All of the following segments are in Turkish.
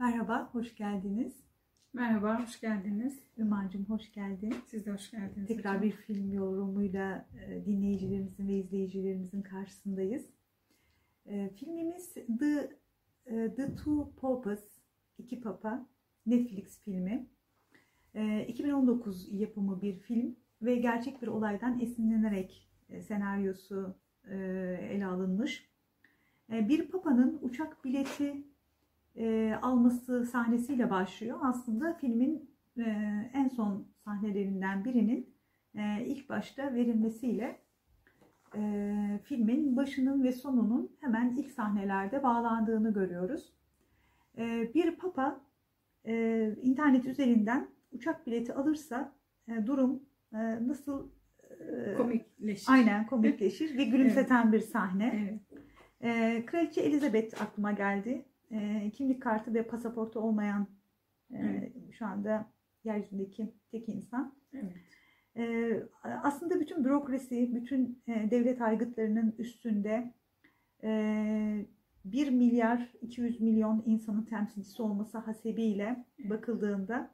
Merhaba, hoş geldiniz. Merhaba, hoş geldiniz. Ümacığım hoş geldin. Siz de hoş geldiniz. Tekrar hocam. bir film yorumuyla e, dinleyicilerimizin ve izleyicilerimizin karşısındayız. E, Filmimiz The, e, The Two Popes, İki Papa, Netflix filmi. E, 2019 yapımı bir film ve gerçek bir olaydan esinlenerek senaryosu ele alınmış. Bir papanın uçak bileti e, alması sahnesiyle başlıyor. Aslında filmin e, en son sahnelerinden birinin e, ilk başta verilmesiyle e, filmin başının ve sonunun hemen ilk sahnelerde bağlandığını görüyoruz. E, bir papa e, internet üzerinden uçak bileti alırsa e, durum e, nasıl e, komikleşir. aynen komikleşir ve gülümseten bir sahne. Evet. Ee, Kraliçe Elizabeth aklıma geldi. Ee, kimlik kartı ve pasaportu olmayan e, Evet. şu anda yeryüzündeki tek insan. Evet. Ee, aslında bütün bürokrasi, bütün e, devlet aygıtlarının üstünde e, 1 milyar 200 milyon insanın temsilcisi olması hasebiyle Evet. bakıldığında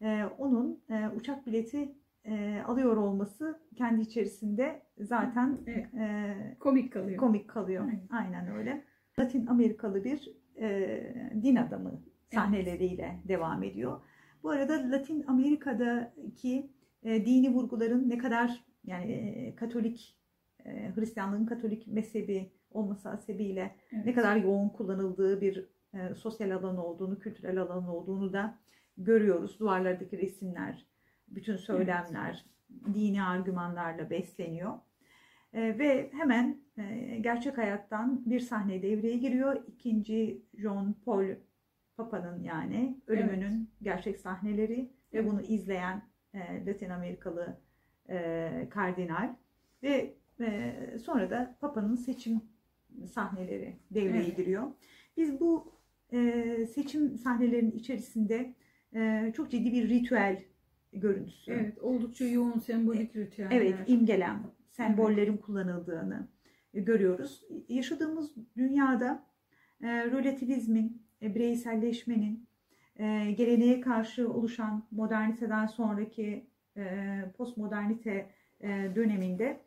e, onun e, uçak bileti e, alıyor olması kendi içerisinde zaten Evet. e, Komik kalıyor. komik kalıyor. Aynen. Aynen öyle. Latin Amerikalı bir e, din adamı sahneleriyle devam ediyor. Bu arada Latin Amerika'daki e, dini vurguların ne kadar yani e, Katolik e, Hristiyanlığın Katolik mezhebi olması hasebiyle Evet. ne kadar yoğun kullanıldığı bir e, sosyal alan olduğunu, kültürel alan olduğunu da görüyoruz. Duvarlardaki resimler, bütün söylemler dini argümanlarla besleniyor. E, ve hemen e, gerçek hayattan bir sahne devreye giriyor. İkinci John Paul Papa'nın yani ölümünün gerçek sahneleri ve Evet. bunu izleyen e, Latin Amerikalı e, kardinal ve sonra da Papa'nın seçim sahneleri devreye Evet. giriyor. Biz bu seçim sahnelerinin içerisinde çok ciddi bir ritüel görüntüsü. Evet, oldukça yoğun sembolik ritüeller. Evet, imgelem, sembollerin kullanıldığını görüyoruz. Yaşadığımız dünyada e, relativizmin, e, bireyselleşmenin, e, geleneğe karşı oluşan moderniteden sonraki e, postmodernite e, döneminde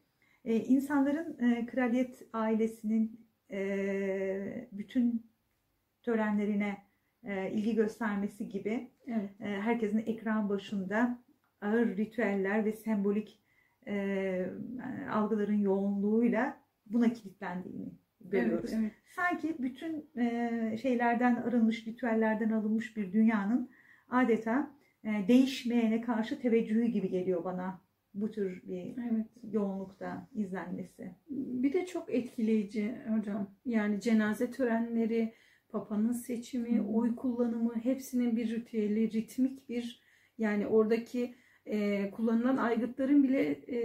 e, insanların e, kraliyet ailesinin e, bütün törenlerine e, ilgi göstermesi gibi Evet. e, herkesin ekran başında ağır ritüeller ve sembolik e, algıların yoğunluğuyla buna kilitlendiğini görüyoruz. Evet, evet. Sanki bütün e, şeylerden arınmış, ritüellerden alınmış bir dünyanın adeta e, değişmeyene karşı teveccühü gibi geliyor bana bu tür bir evet. yoğunlukta izlenmesi. Bir de çok etkileyici hocam. Yani cenaze törenleri, papanın seçimi, Hı. oy kullanımı hepsinin bir ritüeli, ritmik bir yani oradaki e, kullanılan aygıtların bile e,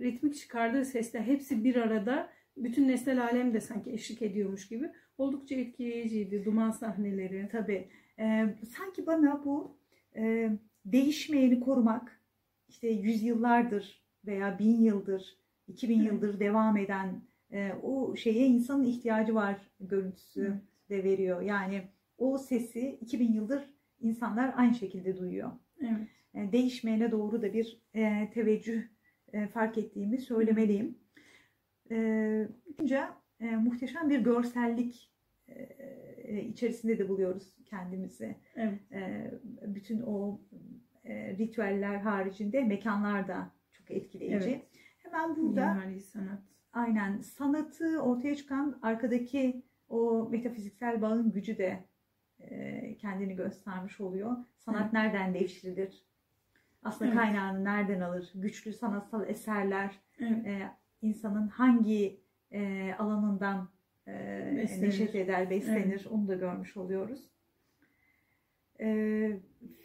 ritmik çıkardığı sesler hepsi bir arada bütün nesnel alem de sanki eşlik ediyormuş gibi oldukça etkileyiciydi. Duman sahneleri. Tabii. E, sanki bana bu e, değişmeyeni korumak, işte yüzyıllardır veya bin yıldır, iki bin Evet. yıldır devam eden e, o şeye insanın ihtiyacı var görüntüsü Evet. de veriyor. Yani o sesi 2000 yıldır insanlar aynı şekilde duyuyor. Evet. E, değişmeyene doğru da bir e, teveccüh e, fark ettiğimi söylemeliyim. E, Ayrıca e, muhteşem bir görsellik e, içerisinde de buluyoruz kendimizi. Evet. E, bütün o e, ritüeller haricinde mekanlar da çok etkileyici. Evet. Hemen burada Mimari sanat. aynen sanatı ortaya çıkan arkadaki o metafiziksel bağın gücü de kendini göstermiş oluyor. Sanat Evet. nereden devşirilir? Aslında Evet. kaynağını nereden alır? Güçlü sanatsal eserler Evet. e, insanın hangi e, alanından e, Beslenir. neşet eder, beslenir onu da görmüş oluyoruz. E,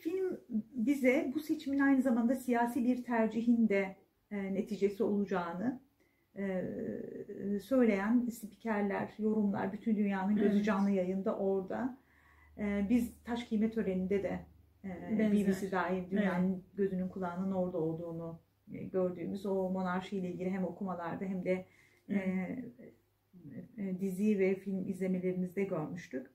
film bize bu seçimin aynı zamanda siyasi bir tercihin de e, neticesi olacağını e, söyleyen spikerler, yorumlar, bütün dünyanın gözü Evet. canlı yayında orada. E, biz taş giyme töreninde de Benzer. BBC dahil dünyanın gözünün kulağının orada olduğunu e, gördüğümüz o monarşiyle ilgili hem okumalarda hem de e, e, dizi ve film izlemelerimizde görmüştük.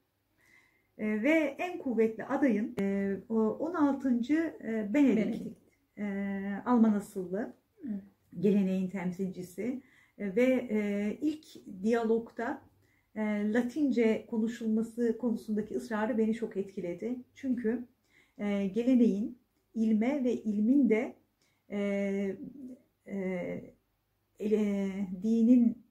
E, ve en kuvvetli adayın e, 16. E, Benedikt, Benedikt. E, Alman asıllı Evet. geleneğin temsilcisi E, ve e, ilk diyalogda e, Latince konuşulması konusundaki ısrarı beni çok etkiledi. Çünkü e, geleneğin ilme ve ilmin de e, e, e, dinin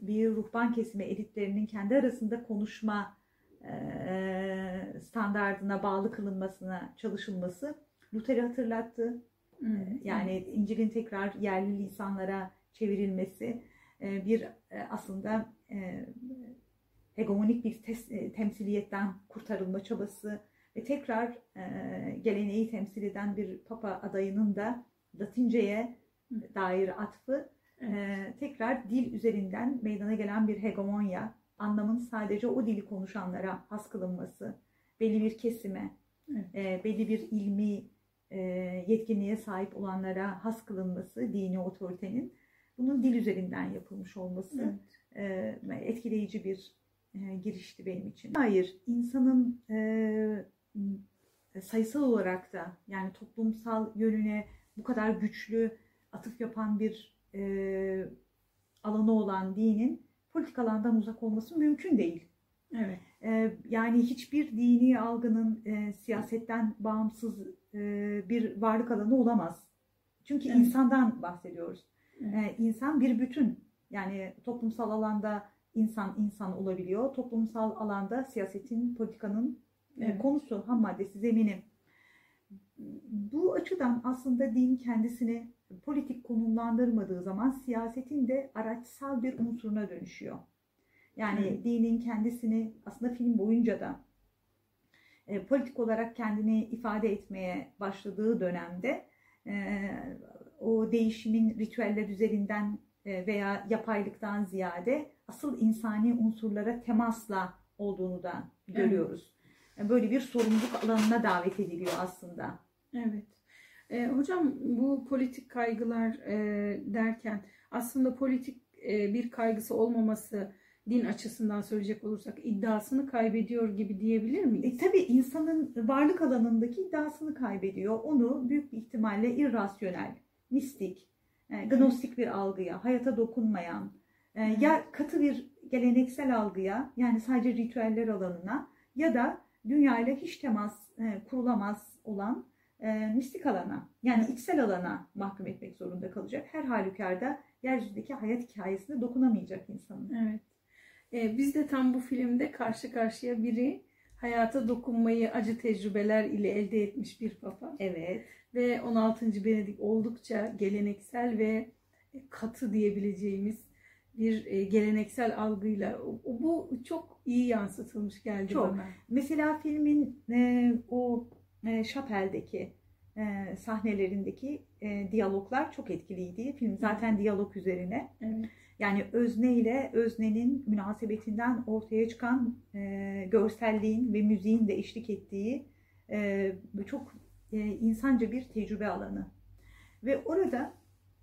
bir ruhban kesimi elitlerinin kendi arasında konuşma e, standardına bağlı kılınmasına çalışılması Luther'i hatırlattı. Evet. Yani İncil'in tekrar yerli lisanlara çevrilmesi e, bir e, aslında e, hegemonik bir tes- e, temsiliyetten kurtarılma çabası ve tekrar e, geleneği temsil eden bir papa adayının da Latince'ye dair atfı e, tekrar dil üzerinden meydana gelen bir hegemonya, anlamın sadece o dili konuşanlara has kılınması, belli bir kesime, Evet. e, belli bir ilmi e, yetkinliğe sahip olanlara has kılınması dini otoritenin bunun dil üzerinden yapılmış olması Evet. e, etkileyici bir e, girişti benim için. Hayır, insanın e, sayısal olarak da yani toplumsal yönüne bu kadar güçlü atıf yapan bir e, alanı olan dinin politik alandan uzak olması mümkün değil. Evet. E, yani hiçbir dini algının e, siyasetten bağımsız e, bir varlık alanı olamaz. Çünkü Evet. insandan bahsediyoruz. Evet. E, insan bir bütün. Yani toplumsal alanda insan insan olabiliyor. Toplumsal alanda siyasetin, politikanın e, Evet. konusu, ham maddesi, zemini. Bu açıdan aslında din kendisini politik konumlandırmadığı zaman siyasetin de araçsal bir unsuruna dönüşüyor. Yani Evet. dinin kendisini aslında film boyunca da e, politik olarak kendini ifade etmeye başladığı dönemde e, o değişimin ritüeller üzerinden e, veya yapaylıktan ziyade asıl insani unsurlara temasla olduğunu da görüyoruz. E, Böyle bir sorumluluk alanına davet ediliyor aslında. Evet. E, hocam bu politik kaygılar e, derken aslında politik e, bir kaygısı olmaması din açısından söyleyecek olursak iddiasını kaybediyor gibi diyebilir E, miyiz? tabii insanın varlık alanındaki iddiasını kaybediyor. Onu büyük bir ihtimalle irrasyonel, mistik, e, gnostik bir algıya, hayata dokunmayan, e, ya katı bir geleneksel algıya yani sadece ritüeller alanına ya da dünya ile hiç temas e, kurulamaz olan e, mistik alana yani içsel alana mahkum etmek zorunda kalacak. Her halükarda yeryüzündeki hayat hikayesine dokunamayacak insanın. Evet. E, biz de tam bu filmde karşı karşıya biri hayata dokunmayı acı tecrübeler ile elde etmiş bir papa. Evet. Ve 16. Benedik oldukça geleneksel ve katı diyebileceğimiz bir e, geleneksel algıyla bu çok iyi yansıtılmış geldi Çok. bana. Mesela filmin e, o e, şapeldeki e, sahnelerindeki e, diyaloglar çok etkiliydi. Film zaten diyalog üzerine. Evet. Yani özne ile öznenin münasebetinden ortaya çıkan e, görselliğin ve müziğin de eşlik ettiği e, çok e, insanca bir tecrübe alanı. Ve orada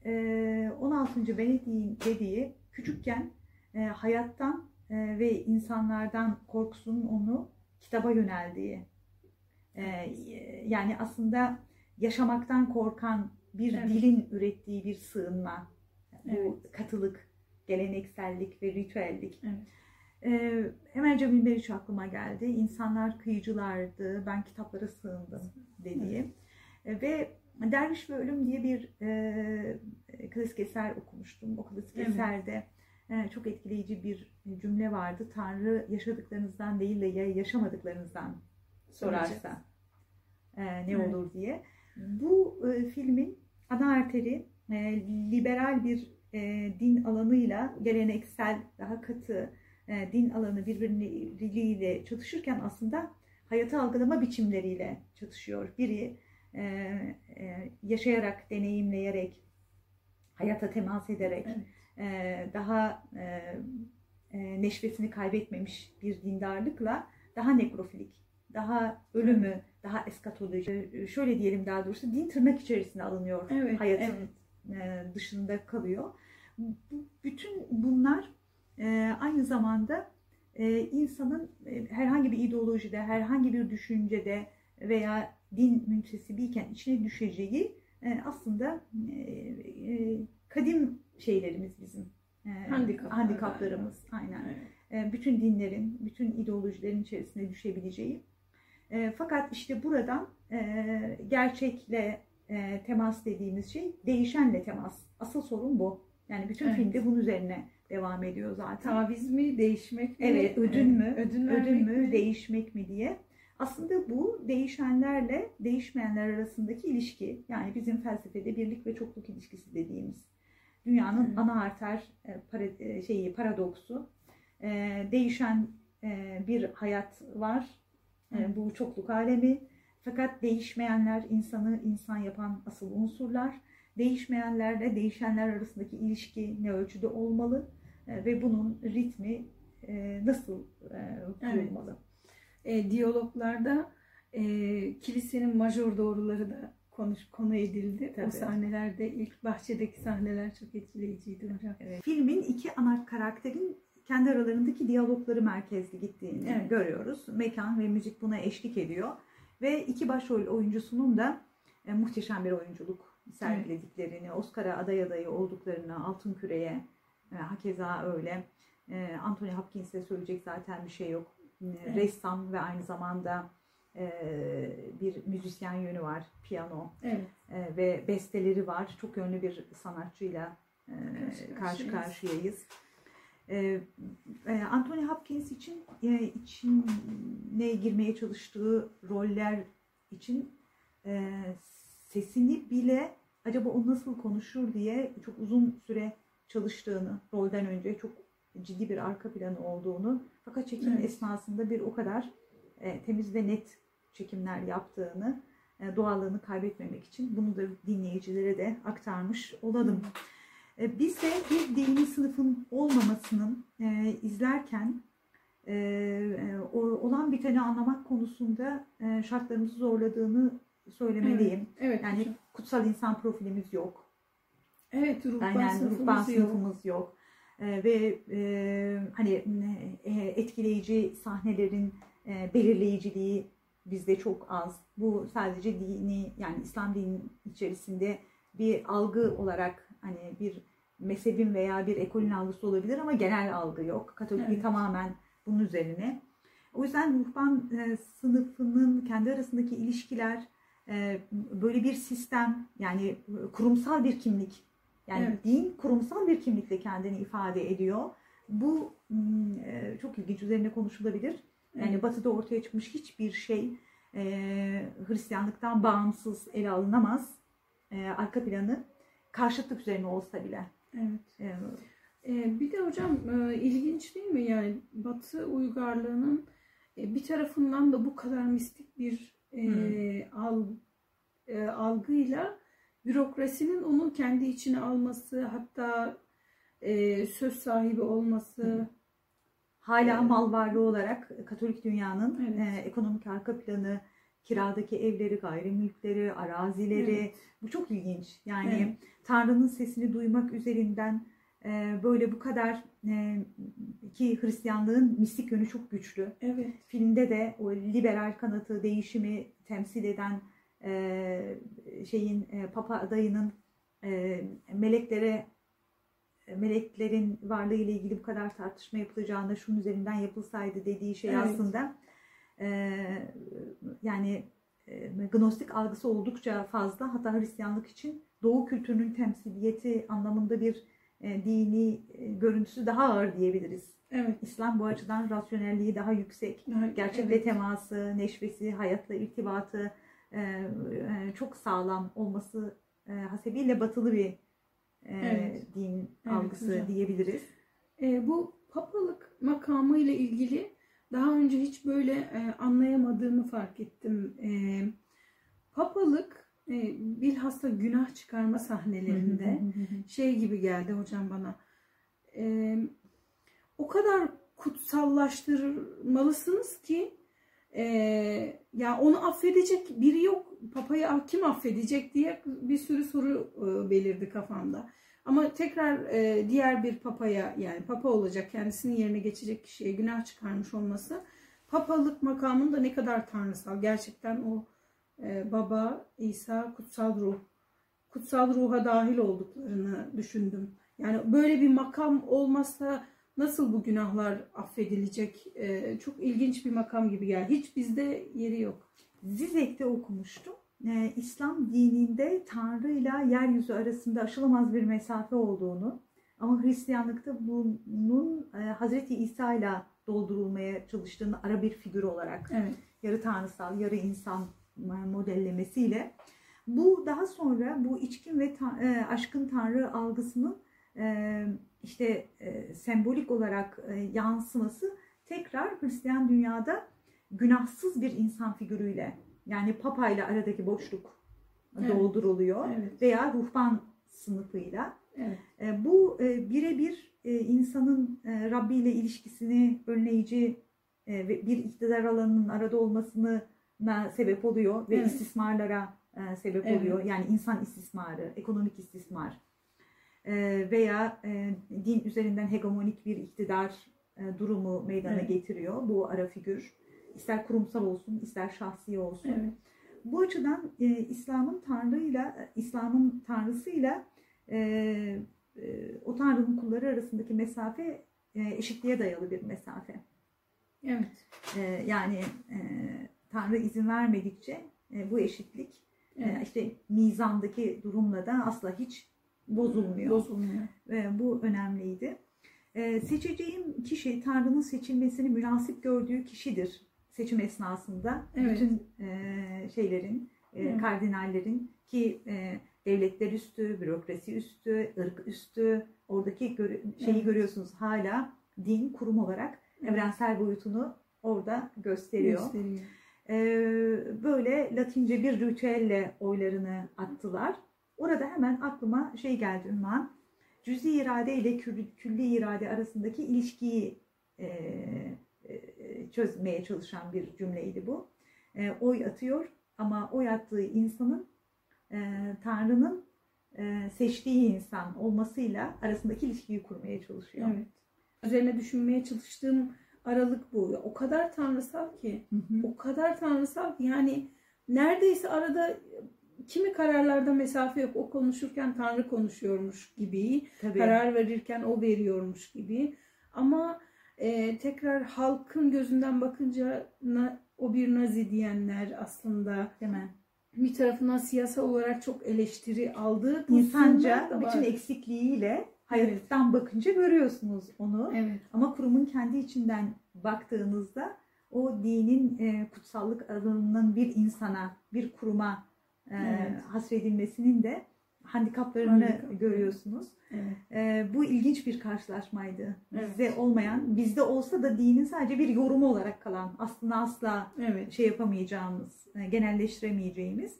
e, 16. Benedik'in dediği küçükken e, hayattan e, ve insanlardan korkusunun onu kitaba yöneldiği. E, yani aslında yaşamaktan korkan bir Evet. dilin ürettiği bir sığınma. Bu Evet. katılık, geleneksellik ve ritüellik. Evet. Ee, hemen Cemil Meriç aklıma geldi. İnsanlar kıyıcılardı, ben kitaplara sığındım dediği. Ee, ve Derviş ve Ölüm diye bir e, klasik eser okumuştum. O klasik Evet. eserde e, çok etkileyici bir cümle vardı. Tanrı yaşadıklarınızdan değil de ya yaşamadıklarınızdan sorarsa e, ne Evet. olur diye. Bu e, filmin ana arteri e, liberal bir e, din alanıyla geleneksel, daha katı e, din alanı birbirleriyle çatışırken aslında hayatı algılama biçimleriyle çatışıyor. Biri e, e, yaşayarak, deneyimleyerek, hayata temas ederek, Evet. e, daha e, e, neşvesini kaybetmemiş bir dindarlıkla daha nekrofilik, daha ölümü, daha eskatoloji, e, şöyle diyelim daha doğrusu din tırnak içerisine alınıyor. Evet, Hayatın evet. e, dışında kalıyor. Bu- Bütün bunlar e, aynı zamanda insanın herhangi bir ideolojide, herhangi bir düşüncede veya din müntesibiyken içine düşeceği e, aslında e, e, kadim şeylerimiz bizim. E, Handikaplar handikaplarımız. Aynen. Evet. E, bütün dinlerin, bütün ideolojilerin içerisine düşebileceği. E, fakat işte buradan e, gerçekle e, temas dediğimiz şey değişenle temas. Asıl sorun bu. Yani bütün Evet. filmde bunun üzerine devam ediyor zaten. Taviz mi, değişmek mi? Evet, ödün mü, Ödün, ödün mü, mi? değişmek mi diye. Aslında bu değişenlerle değişmeyenler arasındaki ilişki. Yani bizim felsefede birlik ve çokluk ilişkisi dediğimiz. Dünyanın Evet. ana arter e, para- e, şeyi paradoksu. E, değişen bir hayat var. Evet. bu çokluk alemi. Fakat değişmeyenler insanı insan yapan asıl unsurlar. Değişmeyenlerle değişenler arasındaki ilişki ne ölçüde olmalı ve bunun ritmi nasıl kurulmalı? E, diyaloglarda e, kilisenin majör doğruları da konuş konu edildi. Tabii. O sahnelerde ilk bahçedeki sahneler çok etkileyiciydi hocam. Evet. Filmin iki ana karakterin kendi aralarındaki diyalogları merkezli gittiğini Evet. görüyoruz. Mekan ve müzik buna eşlik ediyor. Ve iki başrol oyuncusunun da e, muhteşem bir oyunculuk sergilediklerini, Oscar'a aday adayı olduklarını, Altın Küre'ye e, hakeza öyle. E, Anthony Hopkins'e söyleyecek zaten bir şey yok. E, Evet. Ressam ve aynı zamanda e, bir müzisyen yönü var, piyano Evet. e, ve besteleri var. Çok yönlü bir sanatçıyla e, Karşı karşı karşıyayız. Anthony Hopkins için içine girmeye çalıştığı roller için sesini bile acaba o nasıl konuşur diye çok uzun süre çalıştığını rolden önce çok ciddi bir arka planı olduğunu fakat çekim Evet. esnasında bir o kadar e, temiz ve net çekimler yaptığını e, doğallığını kaybetmemek için bunu da dinleyicilere de aktarmış olalım. E, Biz de bir dini sınıfın olmamasının e, izlerken e, e, o- olan biteni anlamak konusunda e, şartlarımızı zorladığını söylemeliyim. Evet. Yani hocam. kutsal insan profilimiz yok. Evet, ruhban Aynen sınıfımız ruhban yok. sınıfımız yok. E, ve e, hani e, etkileyici sahnelerin e, belirleyiciliği bizde çok az. Bu sadece dini yani İslam dininin içerisinde bir algı olarak hani bir mezhebin veya bir ekolün algısı olabilir ama genel algı yok. Katolikliği Evet. tamamen bunun üzerine. O yüzden ruhban sınıfının kendi arasındaki ilişkiler böyle bir sistem yani kurumsal bir kimlik yani Evet. din kurumsal bir kimlikle kendini ifade ediyor. Bu mm, e, çok ilginç üzerine konuşulabilir. Yani Evet. batıda ortaya çıkmış hiçbir şey e, Hristiyanlıktan bağımsız ele alınamaz. E, arka planı karşıtlık üzerine olsa bile. Evet. E, Ee, bir de hocam e, ilginç değil mi? Yani Batı uygarlığının e, bir tarafından da bu kadar mistik bir e, al, e, algıyla bürokrasinin onu kendi içine alması, hatta e, söz sahibi olması. hala Evet. mal varlığı olarak Katolik dünyanın Evet. e, ekonomik arka planı, kiradaki evleri, gayrimülkleri, arazileri Evet. bu çok ilginç. Yani Evet. Tanrı'nın sesini duymak üzerinden e, böyle bu kadar e, ki Hristiyanlığın mistik yönü çok güçlü. Evet. Filmde de o liberal kanatı, değişimi temsil eden e, şeyin e, Papa adayının e, meleklere e, meleklerin varlığı ile ilgili bu kadar tartışma yapılacağında şunun üzerinden yapılsaydı dediği şey Evet. aslında e, yani e, gnostik algısı oldukça fazla hatta Hristiyanlık için Doğu kültürünün temsiliyeti anlamında bir e, dini e, görüntüsü daha ağır diyebiliriz. Evet. İslam bu açıdan rasyonelliği daha yüksek. Yani, Gerçekle evet. teması, neşvesi, hayatla irtibatı çok sağlam olması e, hasebiyle batılı bir e, Evet. din Evet, algısı hocam. diyebiliriz. E, bu papalık makamı ile ilgili daha önce hiç böyle e, anlayamadığımı fark ettim. E, papalık e, bilhassa günah çıkarma sahnelerinde şey gibi geldi hocam bana. E, o kadar kutsallaştırmalısınız ki e, ya onu affedecek biri yok. Papayı kim affedecek diye bir sürü soru e, belirdi kafamda. Ama tekrar e, diğer bir papaya yani papa olacak kendisinin yerine geçecek kişiye günah çıkarmış olması papalık makamında ne kadar tanrısal. Gerçekten o e, baba, İsa, kutsal ruh. Kutsal ruha dahil olduklarını düşündüm. Yani böyle bir makam olmazsa nasıl bu günahlar affedilecek? E, çok ilginç bir makam gibi geldi. Hiç bizde yeri yok. Zizek'te okumuştum. Ee, İslam dininde Tanrı ile yeryüzü arasında aşılamaz bir mesafe olduğunu ama Hristiyanlıkta bunun e, Hazreti İsa ile doldurulmaya çalıştığını ara bir figür olarak Evet. yarı tanrısal, yarı insan modellemesiyle bu daha sonra bu içkin ve ta- e, aşkın tanrı algısının e, işte e, sembolik olarak e, yansıması tekrar Hristiyan dünyada günahsız bir insan figürüyle yani Papa ile aradaki boşluk Evet. dolduruluyor Evet. veya ruhban sınıfıyla. Evet. E, Bu e, birebir e, insanın e, Rabbi ile ilişkisini önleyici e, bir iktidar alanının arada olmasına sebep oluyor ve Evet. istismarlara e, sebep Evet. oluyor. Yani insan istismarı, ekonomik istismar veya e, din üzerinden hegemonik bir iktidar e, durumu meydana Evet. getiriyor bu ara figür. İster kurumsal olsun, ister şahsi olsun. Evet. Bu açıdan e, İslam'ın Tanrı'yla, İslam'ın Tanrısıyla e, e, o Tanrı'nın kulları arasındaki mesafe e, eşitliğe dayalı bir mesafe. Evet. E, yani e, Tanrı izin vermedikçe e, bu eşitlik e, Evet. işte mizandaki durumla da asla hiç bozulmuyor. Bozulmuyor. Ve bu önemliydi. Ee, seçeceğim kişi Tanrı'nın seçilmesini münasip gördüğü kişidir seçim esnasında. Evet. Bütün e, şeylerin, e, Evet. kardinallerin ki e, devletler üstü, bürokrasi üstü, ırk üstü oradaki şeyi Evet. görüyorsunuz hala din kurum olarak Evet. evrensel boyutunu orada gösteriyor. Gösteriyor. Ee, böyle Latince bir ritüelle oylarını attılar. Orada hemen aklıma şey geldi Ünvan. Cüzi irade ile külli, irade arasındaki ilişkiyi e, e, çözmeye çalışan bir cümleydi bu. E, oy atıyor ama oy attığı insanın e, Tanrı'nın e, seçtiği insan olmasıyla arasındaki ilişkiyi kurmaya çalışıyor. Evet. Üzerine düşünmeye çalıştığım aralık bu. O kadar tanrısal ki. Hı hı. O kadar tanrısal ki yani neredeyse arada kimi kararlarda mesafe yok. O konuşurken Tanrı konuşuyormuş gibi. Tabii. Karar verirken o veriyormuş gibi. Ama e, tekrar halkın gözünden bakınca na- o bir nazi diyenler aslında mi? bir tarafından siyasal olarak çok eleştiri aldığı İnsanca bütün eksikliğiyle hayattan bakınca görüyorsunuz onu. Evet. Ama kurumun kendi içinden baktığınızda o dinin e, kutsallık alanının bir insana, bir kuruma Evet. hasredilmesinin de handikaplarını Handikap. görüyorsunuz. Evet. E, bu ilginç bir karşılaşmaydı. Evet. Bizde olmayan, bizde olsa da dinin sadece bir yorumu olarak kalan, aslında asla Evet. şey yapamayacağımız, e, genelleştiremeyeceğimiz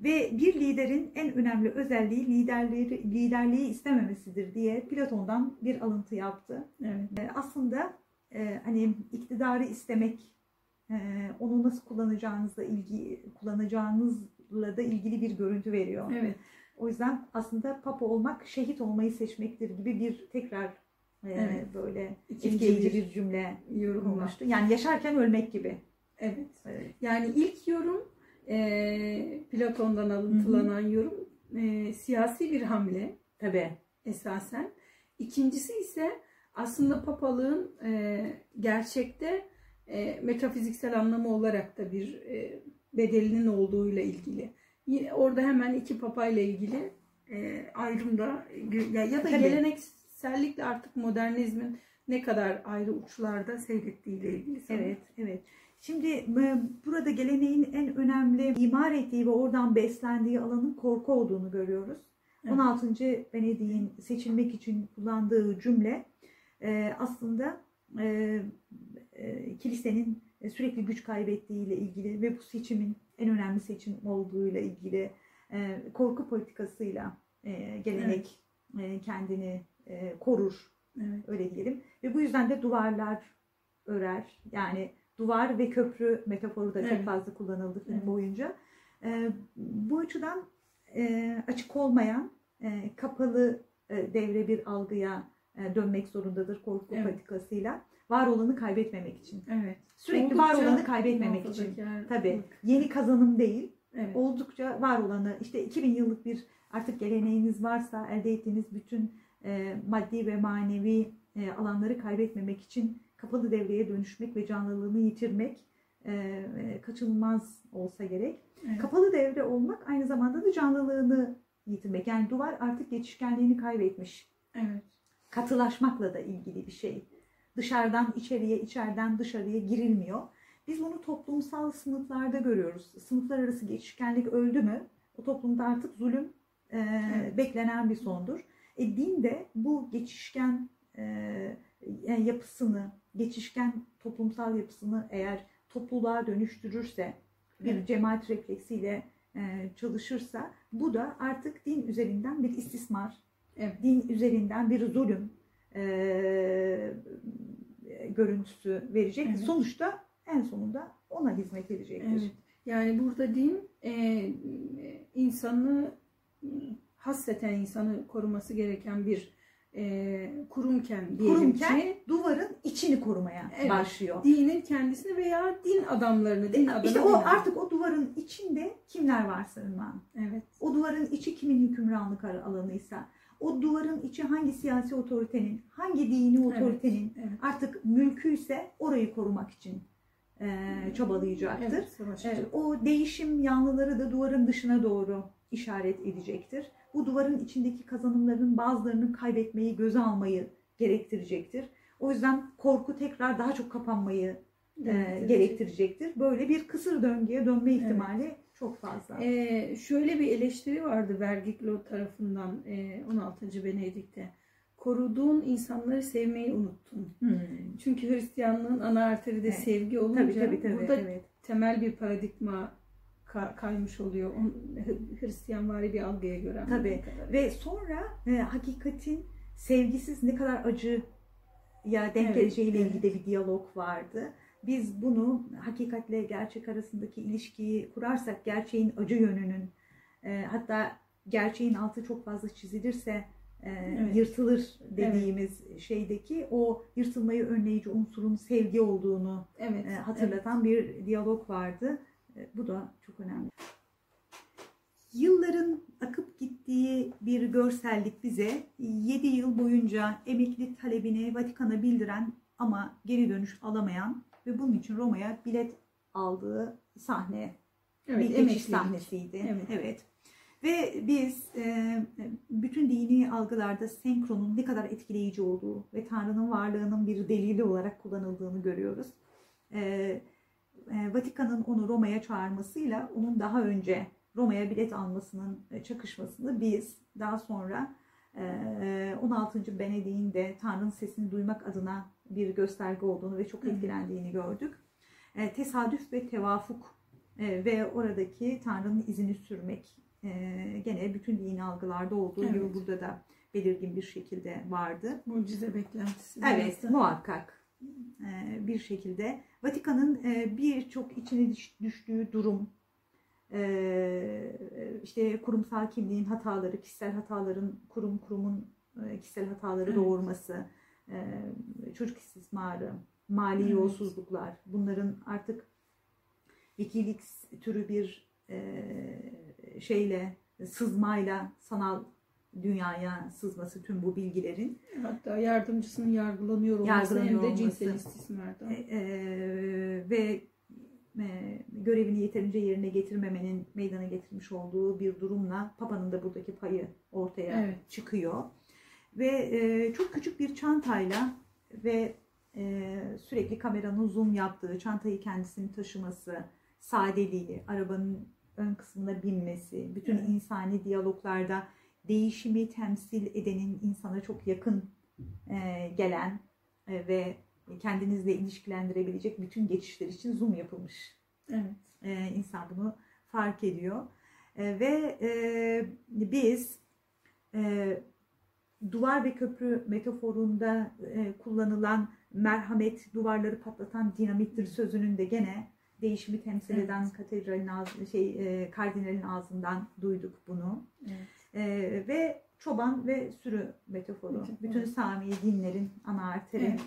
ve bir liderin en önemli özelliği liderleri liderliği istememesidir diye Platon'dan bir alıntı yaptı. Evet. E, Aslında e, hani iktidarı istemek, e, onu nasıl kullanacağınızla ilgi kullanacağınızla da ilgili bir görüntü veriyor. Evet. O yüzden aslında papa olmak şehit olmayı seçmektir gibi bir tekrar e, Evet. böyle İkinci etkileyici bir cümle yorum olmuştu. Yani yaşarken ölmek gibi. Evet. Evet. Yani ilk yorum e, Platon'dan alıntılanan yorum e, siyasi bir hamle Tabii. esasen. İkincisi ise aslında papalığın e, gerçekte e, metafiziksel anlamı olarak da bir e, bedelinin olduğuyla ilgili. Yine orada hemen iki papayla ilgili e, ayrımda ya, ya da Tabii. geleneksellikle artık modernizmin ne kadar ayrı uçlarda seyrettiğiyle ilgili. sanırım. Evet, evet. Şimdi e, burada geleneğin en önemli imar ettiği ve oradan beslendiği alanın korku olduğunu görüyoruz. Evet. 16. Venedik'in seçilmek için kullandığı cümle e, aslında e, e, kilisenin sürekli güç kaybettiğiyle ilgili ve bu seçimin en önemli seçim olduğuyla ilgili e, korku politikasıyla e, gelenek e, kendini e, korur Evet. öyle diyelim. Ve bu yüzden de duvarlar örer. Yani duvar ve köprü metaforu da çok Evet. fazla kullanıldı film Evet. boyunca. Bu açıdan e, açık olmayan, e, kapalı e, devre bir algıya e, dönmek zorundadır korku Evet. patikasıyla. Var olanı kaybetmemek için. Evet. Sürekli var Oldukça olanı kaybetmemek için. muhafazakar. Tabii. Yeni kazanım değil. Evet. Oldukça var olanı işte 2000 yıllık bir artık geleneğiniz varsa elde ettiğiniz bütün e, maddi ve manevi e, alanları kaybetmemek için kapalı devreye dönüşmek ve canlılığını yitirmek e, e, kaçınılmaz olsa gerek. Evet. Kapalı devre olmak aynı zamanda da canlılığını yitirmek. Yani duvar artık geçişkenliğini kaybetmiş. Evet. Katılaşmakla da ilgili bir şey. Dışarıdan içeriye, içeriden dışarıya girilmiyor. Biz bunu toplumsal sınıflarda görüyoruz. Sınıflar arası geçişkenlik öldü mü? O toplumda artık zulüm e, Evet. beklenen bir sondur. E, din de bu geçişken e, yani yapısını, geçişken toplumsal yapısını eğer topluluğa dönüştürürse, bir Evet. cemaat refleksiyle e, çalışırsa bu da artık din üzerinden bir istismar, Evet. din üzerinden bir zulüm e, görüntüsü verecek. Evet. Sonuçta en sonunda ona hizmet edecektir. Evet. Yani burada din e, insanı hasreten insanı koruması gereken bir e, kurumken diyelim Kurumken ki duvarın içini korumaya Evet. başlıyor. dinin kendisini veya din adamlarını, din adına İşte o din- artık o duvarın içinde kimler varsa Ünvan. Evet. O duvarın içi kimin hükümranlık alanıysa, o duvarın içi hangi siyasi otoritenin, hangi dini otoritenin Evet. artık mülküyse orayı korumak için e, çabalayacaktır. Evet, savaşacak. E, o değişim yanlıları da duvarın dışına doğru işaret edecektir. Bu duvarın içindeki kazanımların bazılarını kaybetmeyi, göze almayı gerektirecektir. O yüzden korku tekrar daha çok kapanmayı e, Evet, gerektirecektir. Böyle bir kısır döngüye dönme ihtimali çok fazla. Ee, şöyle bir eleştiri vardı Vergiklo tarafından e, 16. Benedik'te. Koruduğun insanları sevmeyi unuttun. Hmm. Çünkü Hristiyanlığın ana arteri de Evet. sevgi olunca Tabii tabii tabii. burada evet. temel bir paradigma ka- kaymış oluyor. Hristiyanvari bir algıya göre. Tabii. Ve sonra e, hakikatin sevgisiz ne kadar acı ya denk Evet, geleceğiyle evet. ilgili de bir diyalog vardı. Biz bunu hakikatle gerçek arasındaki ilişkiyi kurarsak gerçeğin acı yönünün e, hatta gerçeğin altı çok fazla çizilirse e, Evet. yırtılır dediğimiz şeydeki o yırtılmayı önleyici unsurun sevgi olduğunu evet, e, hatırlatan bir diyalog vardı. E, Bu da çok önemli. Yılların akıp gittiği bir görsellik bize 7 yıl boyunca emeklilik talebini Vatikan'a bildiren ama geri dönüş alamayan ve bunun için Roma'ya bilet aldığı sahne Evet, bir emeklilik. sahnesiydi. Evet. evet. Ve biz e, bütün dini algılarda senkronun ne kadar etkileyici olduğu ve Tanrı'nın varlığının bir delili olarak kullanıldığını görüyoruz. E, e, Vatikan'ın onu Roma'ya çağırmasıyla onun daha önce Roma'ya bilet almasının e, çakışmasını biz daha sonra 16. Benedik'in de Tanrı'nın sesini duymak adına bir gösterge olduğunu ve çok etkilendiğini gördük. Tesadüf ve tevafuk ve oradaki Tanrı'nın izini sürmek gene bütün dini algılarda olduğu gibi Evet. burada da belirgin bir şekilde vardı. Mucize beklentisi. Evet, da. muhakkak bir şekilde. Vatikan'ın birçok içine düş- düştüğü durum, işte kurumsal kimliğin hataları, kişisel hataların, kurum kurumun e, kişisel hataları doğurması, çocuk istismarı, mali yolsuzluklar, bunların artık Wikileaks türü bir şeyle, sızmayla sanal dünyaya sızması tüm bu bilgilerin Hatta yardımcısının yargılanıyor olması hem Yargılanıyor de cinsel istismardan. E, e, ve görevini yeterince yerine getirmemenin meydana getirmiş olduğu bir durumla Papa'nın da buradaki payı ortaya Evet. çıkıyor. Ve e, çok küçük bir çantayla ve e, sürekli kameranın zoom yaptığı, çantayı kendisinin taşıması, sadeliği, arabanın ön kısmına binmesi, bütün Evet. insani diyaloglarda değişimi temsil edenin insana çok yakın e, gelen e, ve kendinizle ilişkilendirebilecek bütün geçişler için zoom yapılmış. Evet. E, insan bunu fark ediyor. E, ve e, biz e, duvar ve köprü metaforunda e, kullanılan merhamet duvarları patlatan dinamittir sözünün de gene değişimi temsil Evet. eden katedralin ağzı, şey e, kardinalin ağzından duyduk bunu. Evet. E, ve çoban ve sürü metaforu. Evet. Bütün Sami dinlerin ana arteri. Evet.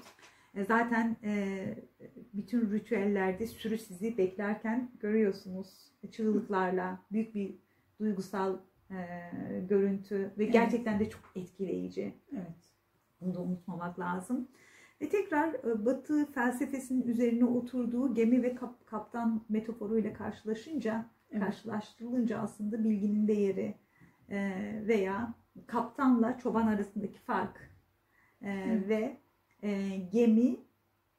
E, Zaten e, bütün ritüellerde sürü sizi beklerken görüyorsunuz çığlıklarla büyük bir duygusal e, görüntü ve gerçekten de çok etkileyici. Evet. Bunu da unutmamak lazım. Ve tekrar Batı felsefesinin üzerine oturduğu gemi ve kap- kaptan metaforuyla karşılaşınca, Evet. karşılaştırılınca aslında bilginin değeri e, veya kaptanla çoban arasındaki fark e, Evet. ve e, gemi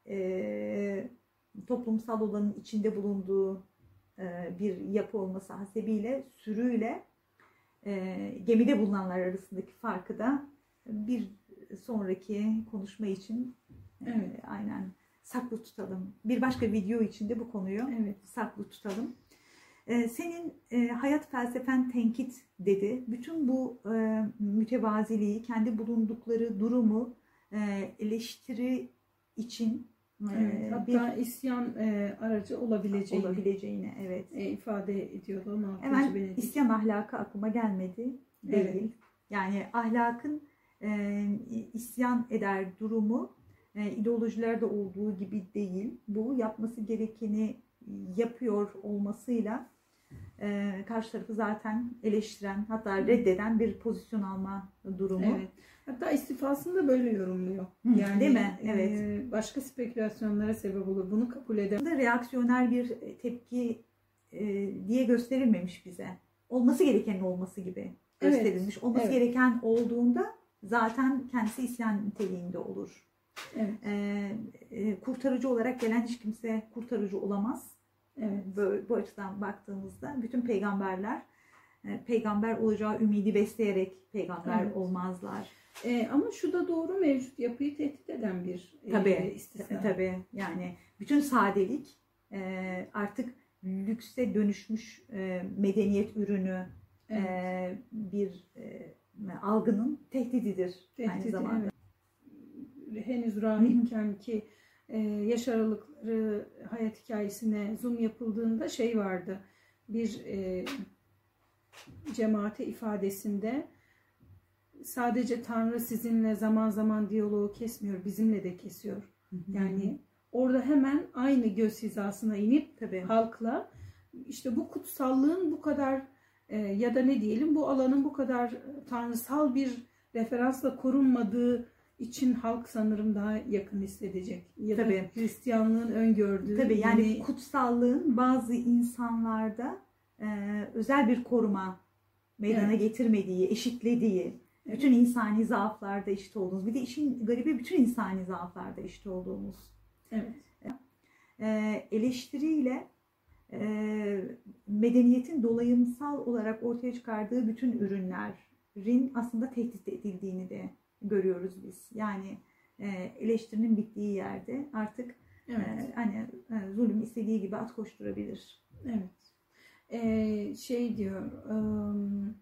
e, toplumsal olanın içinde bulunduğu e, bir yapı olması hasebiyle sürüyle e, gemide bulunanlar arasındaki farkı da bir sonraki konuşma için e, Evet. aynen saklı tutalım. Bir başka video için de bu konuyu Evet. saklı tutalım. E, senin e, hayat felsefen tenkit dedi. Bütün bu e, mütevaziliği, kendi bulundukları durumu eleştiri için e, Evet. Hatta isyan e, aracı bir olabileceğini olabileceğini evet. e, ifade ediyordu ama Hemen Benedikt. isyan ahlakı aklıma gelmedi değil. Evet. Yani ahlakın e, isyan eder durumu e, ideolojilerde olduğu gibi değil. Bu yapması gerekeni yapıyor olmasıyla e, karşı tarafı zaten eleştiren hatta reddeden bir pozisyon alma durumu. Evet. Hatta istifasını da böyle yorumluyor. Hı, yani değil mi? e, Evet. başka spekülasyonlara sebep olur. Bunu kabul edemem. Aslında reaksiyoner bir tepki e, diye gösterilmemiş bize. Olması gerekenin olması gibi Evet, gösterilmiş. Olması evet. gereken olduğunda zaten kendisi isyan niteliğinde olur. Evet. E, e, kurtarıcı olarak gelen hiç kimse kurtarıcı olamaz. Evet. Böyle, bu açıdan baktığımızda bütün peygamberler e, peygamber olacağı ümidi besleyerek peygamber Evet. olmazlar. E, ama şu da doğru mevcut yapıyı tehdit eden bir e, Tabii. istisna. Tabii yani bütün sadelik e, artık lükse dönüşmüş e, medeniyet ürünü Evet. e, bir e, algının tehdididir aynı Tehdidi, zamanda. evet. Henüz rahipken ki e, yaş aralıkları hayat hikayesine zoom yapıldığında şey vardı. Bir e, cemaate ifadesinde sadece Tanrı sizinle zaman zaman diyaloğu kesmiyor, bizimle de kesiyor. Yani orada hemen aynı göz hizasına inip tabii. halkla işte bu kutsallığın bu kadar e, ya da ne diyelim bu alanın bu kadar tanrısal bir referansla korunmadığı için halk sanırım daha yakın hissedecek. Ya da Tabii. Hristiyanlığın öngördüğü Tabii yani yeni- kutsallığın bazı insanlarda e, özel bir koruma meydana Evet. getirmediği, eşitlediği, Evet. bütün insani zaaflarda eşit olduğumuz. Bir de işin garibi bütün insani zaaflarda eşit olduğumuz. evet. E, eleştiriyle e, medeniyetin dolayımsal olarak ortaya çıkardığı bütün ürünlerin aslında tehdit edildiğini de görüyoruz biz. Yani e, eleştirinin bittiği yerde artık Evet. ee, hani e, zulüm istediği gibi at koşturabilir. Evet. Ee, şey diyor, ım,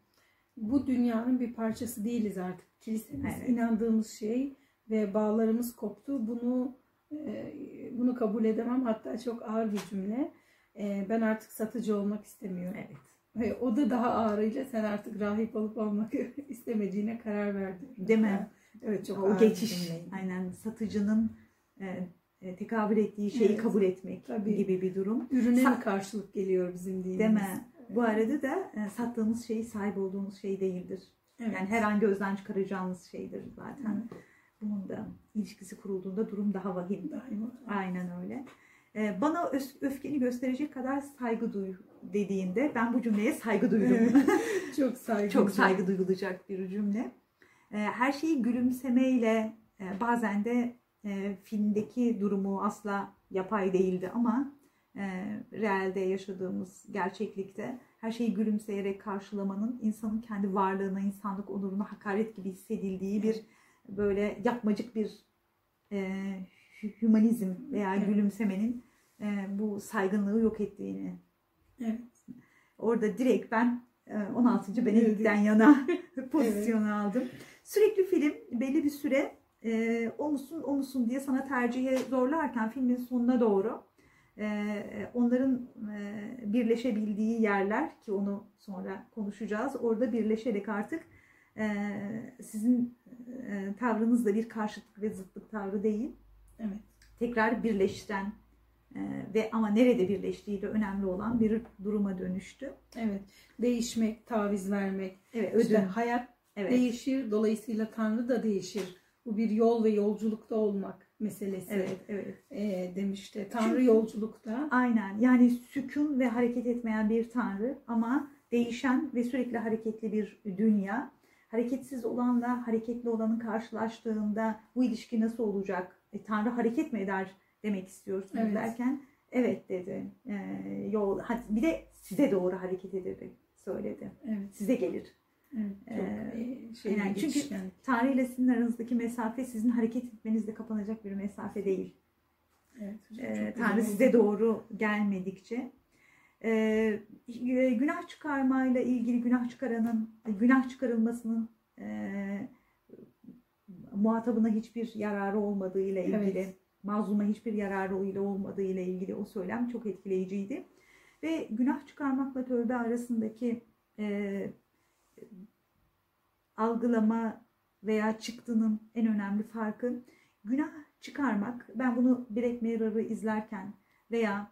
bu dünyanın bir parçası değiliz artık. Kilisemiz Evet. inandığımız şey ve bağlarımız koptu. Bunu e, bunu kabul edemem. Hatta çok ağır bir cümle. E, ben artık satıcı olmak istemiyorum. Evet. Ve o da daha ağırıyla sen artık rahip olup olmak istemediğine karar verdin. Değil mi? Evet çok o ağır bir geçiş, aynen satıcının e, e, tekabül ettiği şeyi Evet. kabul etmek Tabii. gibi bir durum. Ürüne Sa- mi karşılık geliyor bizim dinimiz? Değil mi? Bu arada da e, sattığımız şey sahip olduğumuz şey değildir. Evet. Yani her an gözden çıkaracağımız şeydir zaten. Evet. Bunun da ilişkisi kurulduğunda durum daha vahim. Daima. Aynen öyle. E, bana öfkeni gösterecek kadar saygı duy dediğinde ben bu cümleye saygı duydum. Çok saygı. Çok saygı duyulacak bir cümle. E, Her şeyi gülümsemeyle e, bazen de e, filmdeki durumu asla yapay değildi ama e, realde yaşadığımız gerçeklikte her şeyi gülümseyerek karşılamanın insanın kendi varlığına, insanlık onuruna hakaret gibi hissedildiği bir böyle yapmacık bir e, hü- hümanizm veya gülümsemenin e, bu saygınlığı yok ettiğini Evet. Orada direkt ben e, 16. Benedikt'ten yana pozisyonu Evet. aldım. Sürekli film belli bir süre e, o musun o musun diye sana tercihe zorlarken filmin sonuna doğru e, onların e, birleşebildiği yerler ki onu sonra konuşacağız. Orada birleşerek artık e, sizin e, tavrınız da bir karşıtlık ve zıtlık tavrı değil. Evet. Tekrar birleştiren e, ve ama nerede birleştiği de önemli olan bir duruma dönüştü. Evet. Değişmek, taviz vermek. Evet, İşte ödün. hayat Evet. değişir. Dolayısıyla Tanrı da değişir. Bu bir yol ve yolculukta olmak meselesi Evet, evet. e, demişti. Tanrı Çünkü- yolculukta. Aynen. Yani sükun ve hareket etmeyen bir tanrı ama değişen ve sürekli hareketli bir dünya. Hareketsiz olanla hareketli olanın karşılaştığında bu ilişki nasıl olacak? E, tanrı hareket mi eder demek istiyorsunuz Evet. derken evet dedi. E, yol bir de size doğru hareket eder söyledi. Evet. Size gelir. evet Ee, e, şey yani çünkü. Tanrı ile sizin aranızdaki mesafe sizin hareket etmenizle kapanacak bir mesafe değil. Evet, Ee, Tanrı size doğru gelmedikçe. Ee, günah çıkarmayla ilgili günah çıkaranın, günah çıkarılmasının e, muhatabına hiçbir yararı olmadığı ile ilgili, Evet. Mazluma hiçbir yararı ile olmadığı ile ilgili o söylem çok etkileyiciydi. Ve günah çıkarmakla tövbe arasındaki e, algılama veya çıktının en önemli farkı günah çıkarmak. Ben bunu Black Mirror'ı izlerken veya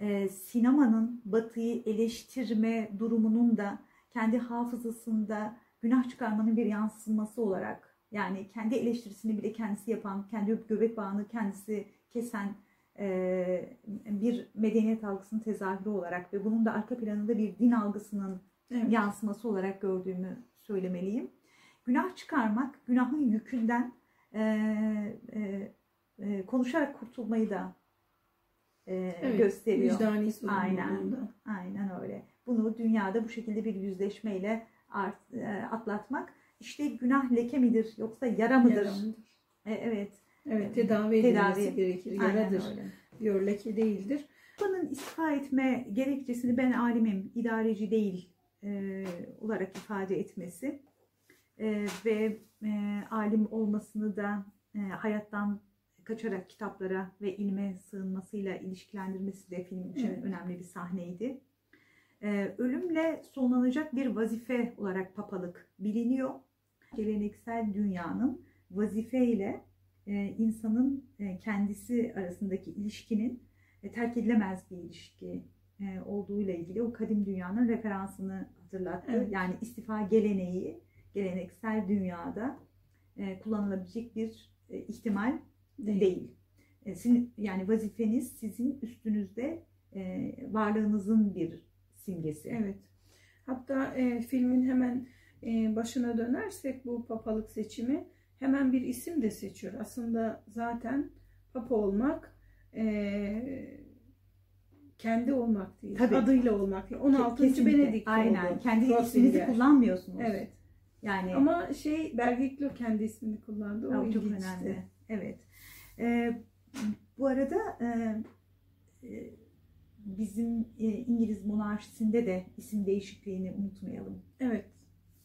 e, sinemanın batıyı eleştirme durumunun da kendi hafızasında günah çıkarmanın bir yansıması olarak yani kendi eleştirisini bile kendisi yapan, kendi göbek bağını kendisi kesen e, bir medeniyet algısının tezahürü olarak ve bunun da arka planında bir din algısının Evet. yansıması olarak gördüğümü söylemeliyim. Günah çıkarmak, günahın yükünden e, e, konuşarak kurtulmayı da Evet, gösteriyor. Vicdani Aynen. Aynen öyle. Bunu dünyada bu şekilde bir yüzleşmeyle atlatmak. İşte günah leke midir yoksa yara mıdır? Yaramıdır. E, evet. Evet tedavi Tedavi. edilmesi gerekir. Yaradır. Diyor leke değildir. Babanın istifa etme gerekçesini ben alimim, idareci değil e, olarak ifade etmesi e, ve e, alim olmasını da e, hayattan kaçarak kitaplara ve ilme sığınmasıyla ilişkilendirmesi de film için Evet. önemli bir sahneydi. E, ölümle sonlanacak bir vazife olarak papalık biliniyor. Geleneksel dünyanın vazifeyle e, insanın e, kendisi arasındaki ilişkinin e, terk edilemez bir ilişki olduğuyla ilgili o kadim dünyanın referansını hatırlattı. Evet. Yani istifa geleneği geleneksel dünyada kullanılabilecek bir ihtimal Değil. değil. Sizin, yani vazifeniz sizin üstünüzde varlığınızın bir simgesi. Evet. Hatta e, filmin hemen başına dönersek bu papalık seçimi hemen bir isim de seçiyor. Aslında zaten papa olmak e, kendi olmak değil. Tabii. Adıyla olmak değil. 16. Kesinlikle. Benedikt Aynen. oldu. Kendi isminizi kullanmıyorsunuz. Evet. Yani Ama şey Bergeklo kendi ismini kullandı. O çok ilginçti. önemli. Evet. Ee, bu arada e, e, bizim e, İngiliz monarşisinde de isim değişikliğini unutmayalım. Evet.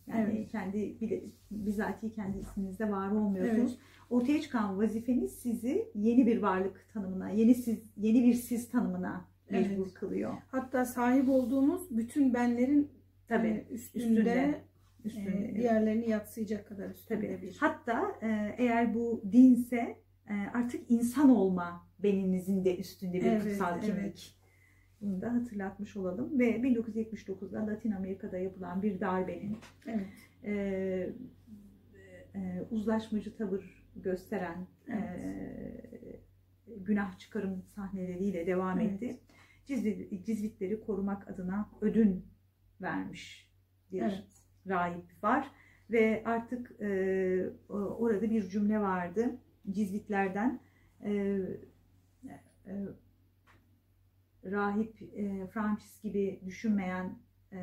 Yani Evet. kendi bile- bizatihi kendi isminizde var olmuyorsunuz. Ortaya çıkan vazifeniz sizi yeni bir varlık tanımına, yeni siz, yeni bir siz tanımına mecbur Evet. kılıyor. Hatta sahip olduğumuz bütün benlerin Tabii. e, üstünde, üstünde. e, Üstünde. diğerlerini yatsıyacak kadar üstünde Tabii. bir. Hatta e, eğer bu dinse e, artık insan olma beninizin de üstünde bir Evet, kutsal kimlik. evet. Bunu da hatırlatmış olalım. Ve 1979'da Latin Amerika'da yapılan bir darbenin Evet. e, e, uzlaşmacı tavır gösteren Evet. e, günah çıkarım sahneleriyle devam Evet. etti. Cizvit, cizvitleri korumak adına ödün vermiş bir Evet. rahip var ve artık e, orada bir cümle vardı Cizvitlerden e, e, rahip e, Francis gibi düşünmeyen e,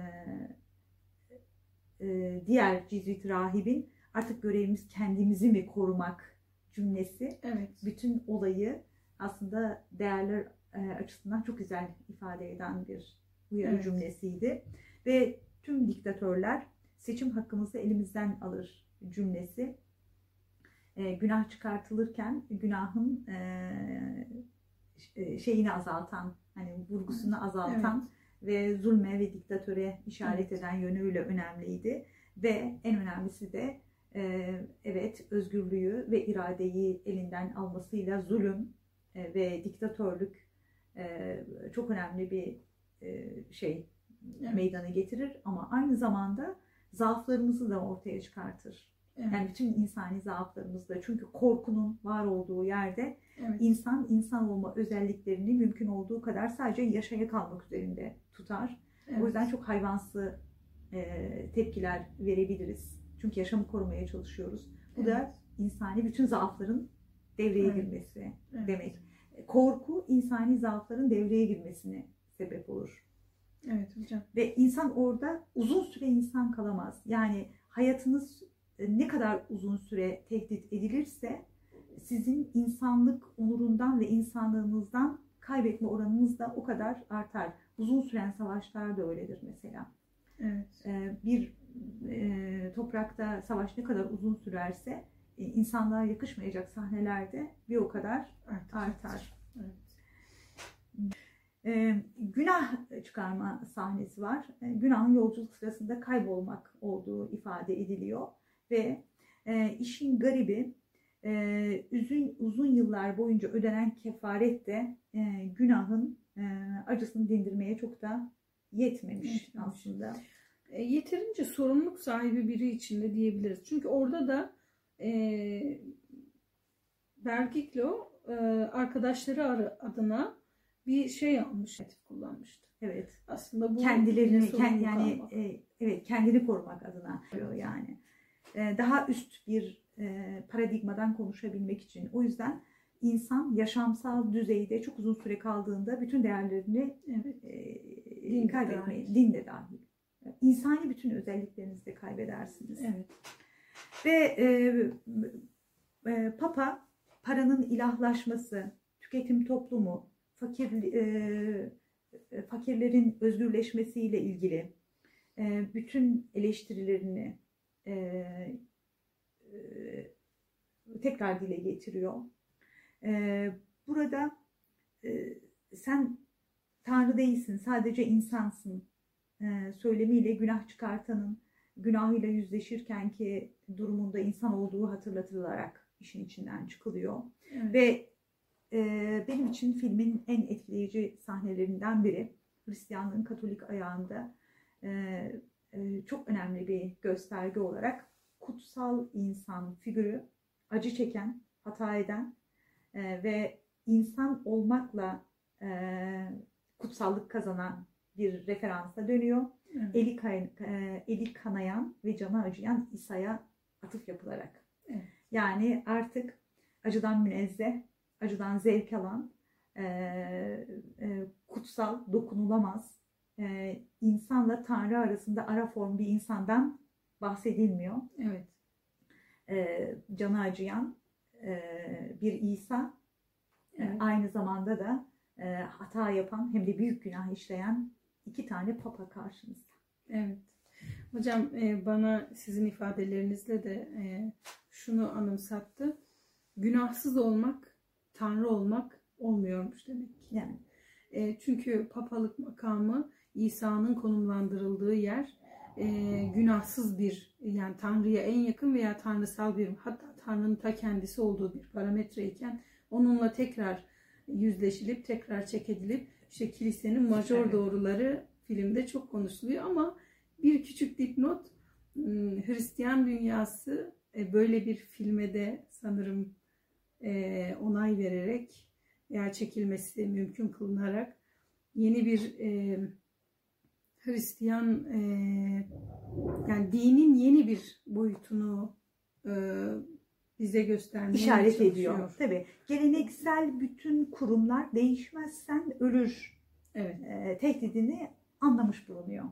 e, diğer Cizvit rahibin artık görevimiz kendimizi mi korumak cümlesi Evet. bütün olayı aslında değerler e, açısından çok güzel ifade eden bir uyarı Evet. cümlesiydi. Ve tüm diktatörler seçim hakkımızı elimizden alır cümlesi. E, günah çıkartılırken günahın e, e, şeyini azaltan, hani vurgusunu azaltan ve zulme ve diktatöre işaret Evet. eden yönüyle önemliydi. Ve en önemlisi de e, evet özgürlüğü ve iradeyi elinden almasıyla zulüm e, ve diktatörlük e, çok önemli bir şey Evet. meydana getirir ama aynı zamanda zaaflarımızı da ortaya çıkartır. Evet. Yani bütün insani zaaflarımız da çünkü korkunun var olduğu yerde evet. insan insan olma özelliklerini mümkün olduğu kadar sadece yaşaya kalmak üzerinde tutar. evet. O yüzden çok hayvansı e, tepkiler verebiliriz. Çünkü yaşamı korumaya çalışıyoruz. Bu Evet. da insani bütün zaafların devreye Evet. girmesi Evet. demek. Korku insani zaafların devreye girmesine sebep olur. Evet hocam. Ve insan orada uzun süre insan kalamaz. Yani hayatınız e, ne kadar uzun süre tehdit edilirse sizin insanlık onurundan ve insanlığınızdan kaybetme oranınız da o kadar artar. Uzun süren savaşlar da öyledir mesela. Evet. E, Bir e, toprakta savaş ne kadar uzun sürerse e, insanlığa yakışmayacak sahnelerde bir o kadar Artık. artar. Evet. E, günah çıkarma sahnesi var. E, günahın yolculuk sırasında kaybolmak olduğu ifade ediliyor ve e, işin garibi e, uzun uzun yıllar boyunca ödenen kefaret de e, günahın e, acısını dindirmeye çok da yetmemiş Yetmemiş. aslında. E, yeterince sorumluluk sahibi biri için de diyebiliriz. Çünkü orada da e, Bergiklo e, arkadaşları arı- adına bir şey almış, kullanmıştı. Evet. Aslında bu kendilerini yine kend, sorumluluk yani e, evet kendini korumak adına yani daha üst bir e, paradigmadan konuşabilmek için o yüzden insan yaşamsal düzeyde çok uzun süre kaldığında bütün değerlerini e, Din kaybetmeyi dahil. din de dahil insani bütün özelliklerinizi de kaybedersiniz Evet. ve e, e, Papa paranın ilahlaşması, tüketim toplumu, fakir e, e, fakirlerin özgürleşmesiyle ilgili e, bütün eleştirilerini e, e, tekrar dile getiriyor. E, burada e, sen Tanrı değilsin, sadece insansın e, söylemiyle günah çıkartanın günahıyla yüzleşirken ki durumunda insan olduğu hatırlatılarak işin içinden çıkılıyor. evet. Ve e, benim için filmin en etkileyici sahnelerinden biri Hristiyanlığın Katolik ayağında e, çok önemli bir gösterge olarak kutsal insan figürü acı çeken, hata eden e, ve insan olmakla e, kutsallık kazanan bir referansa dönüyor evet. eli, kay- e, eli kanayan ve canı acıyan İsa'ya atıf yapılarak. Evet. Yani artık acıdan münezzeh, acıdan zevk alan, e, e, kutsal, dokunulamaz, e, insanla Tanrı arasında ara form bir insandan bahsedilmiyor. evet. E, canı acıyan e, bir İsa, e, Evet. aynı zamanda da e, hata yapan hem de büyük günah işleyen iki tane papa karşımızda. Evet. Hocam e, bana sizin ifadelerinizle de e, şunu anımsattı. Günahsız olmak, Tanrı olmak olmuyormuş demek ki. Yani E, çünkü papalık makamı İsa'nın konumlandırıldığı yer e, günahsız bir yani Tanrı'ya en yakın veya tanrısal bir hatta Tanrı'nın ta kendisi olduğu bir parametreyken onunla tekrar yüzleşilip tekrar çek edilip işte kilisenin Evet. doğruları filmde çok konuşuluyor ama bir küçük dipnot hmm, Hristiyan dünyası e, böyle bir filme de sanırım e, onay vererek veya çekilmesi mümkün kılınarak yeni bir e, Hristiyan e, yani dinin yeni bir boyutunu e, bize göstermeye işaret çalışıyor. ediyor. Tabii geleneksel bütün kurumlar değişmezsen ölür Evet. e, tehdidini anlamış bulunuyor.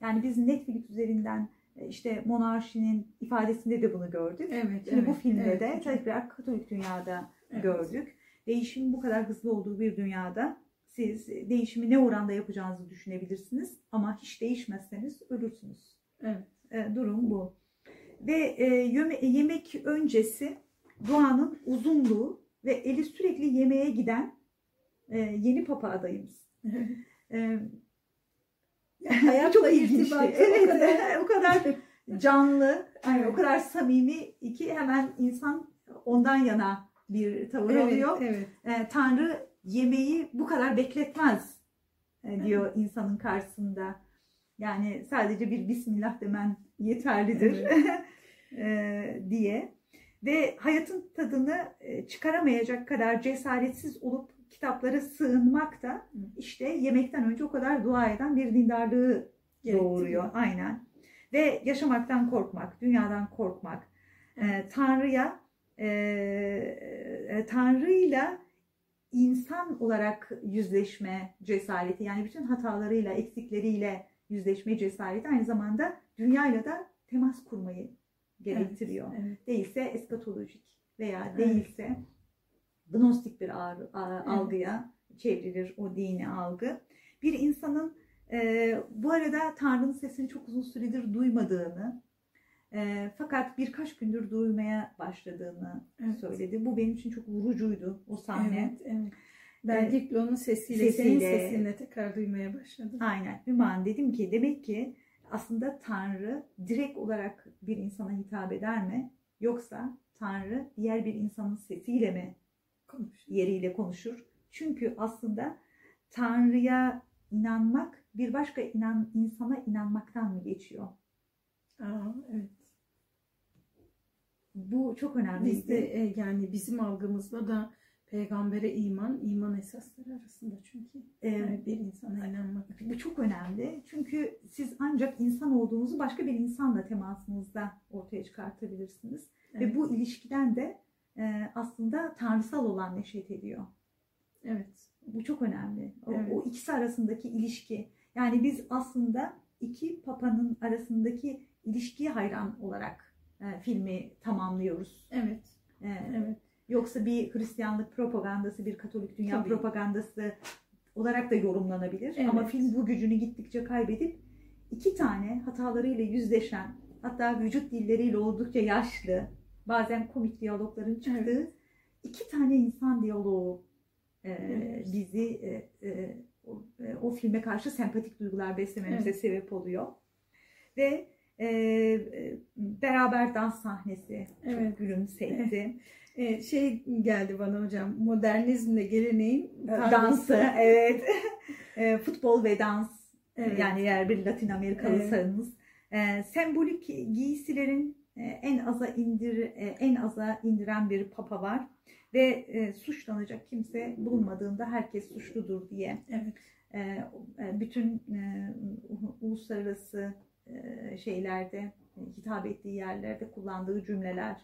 Yani biz Netflix üzerinden e, işte monarşinin ifadesinde de bunu gördük. Evet. Şimdi bu evet, filmde evet de tekrar Katolik dünyada Evet. gördük. Değişimin bu kadar hızlı olduğu bir dünyada siz değişimi ne oranda yapacağınızı düşünebilirsiniz ama hiç değişmezseniz ölürsünüz. Evet. E, durum bu. Ve e, yeme- yemek öncesi Doğan'ın uzunluğu ve eli sürekli yemeğe giden e, yeni papa adayımız. E, Hayatla çok ilginç. irtibatı Evet, o kadar- o kadar canlı, yani o kadar samimi ki hemen insan ondan yana bir tavır Evet, alıyor. evet. E, Tanrı yemeği bu kadar bekletmez e, diyor insanın karşısında. Yani sadece bir Bismillah demen yeterlidir e, diye. Ve hayatın tadını e, çıkaramayacak kadar cesaretsiz olup kitaplara sığınmak da işte yemekten önce o kadar dua eden bir dindarlığı doğuruyor. Aynen. Ve yaşamaktan korkmak, dünyadan korkmak, e, Tanrı'ya, Tanrı'yla insan olarak yüzleşme cesareti, yani bütün hatalarıyla, eksikleriyle yüzleşme cesareti aynı zamanda dünyayla da temas kurmayı gerektiriyor. Evet. Değilse eskatolojik veya Evet. değilse gnostik bir algıya çevrilir o dini algı. Bir insanın e, bu arada Tanrı'nın sesini çok uzun süredir duymadığını e, fakat birkaç gündür duymaya başladığını Evet. söyledi. Bu benim için çok vurucuydu o sahne. Evet, evet. Ben Diplo'nun sesiyle, Sesiyle. senin sesini tekrar duymaya başladım. Aynen. Hüman dedim ki demek ki aslında Tanrı direkt olarak bir insana hitap eder mi? Yoksa Tanrı diğer bir insanın sesiyle mi Konuş. yeriyle konuşur? Çünkü aslında Tanrı'ya inanmak bir başka inan, insana inanmaktan mı geçiyor? Aa, evet. Bu çok önemli. Bizde e, yani bizim algımızda da peygambere iman, iman esasları arasında çünkü. Ee, Yani bir insana inanmak. Bu çok önemli. Çünkü siz ancak insan olduğunuzu başka bir insanla temasınızda ortaya çıkartabilirsiniz. Ve Evet. bu ilişkiden de e, aslında tanrısal olan neşet ediyor. Evet. Bu çok önemli. O, Evet. o ikisi arasındaki ilişki. Yani biz aslında iki papanın arasındaki ilişkiye hayran olarak e, filmi tamamlıyoruz. Evet. E, Evet. Yoksa bir Hristiyanlık propagandası, bir Katolik dünya Tabii. propagandası olarak da yorumlanabilir. Evet. Ama film bu gücünü gittikçe kaybedip iki tane hatalarıyla yüzleşen, hatta vücut dilleriyle oldukça yaşlı, bazen komik diyalogların çıktığı iki tane insan diyaloğu e, Evet. bizi e, e, o, e, o filme karşı sempatik duygular beslememize Evet. sebep oluyor. Ve e, beraber dans sahnesi çok Evet. gülümsetti. E, şey geldi bana hocam. Modernizmle geleneğin dansı evet E, futbol ve dans Evet. yani eğer bir Latin Amerikalıysanız e, sembolik giysilerin e, en aza indir e, en aza indiren bir papa var ve e, suçlanacak kimse bulunmadığında herkes suçludur diye Evet. e, bütün e, uluslararası şeylerde hitap ettiği yerlerde kullandığı cümleler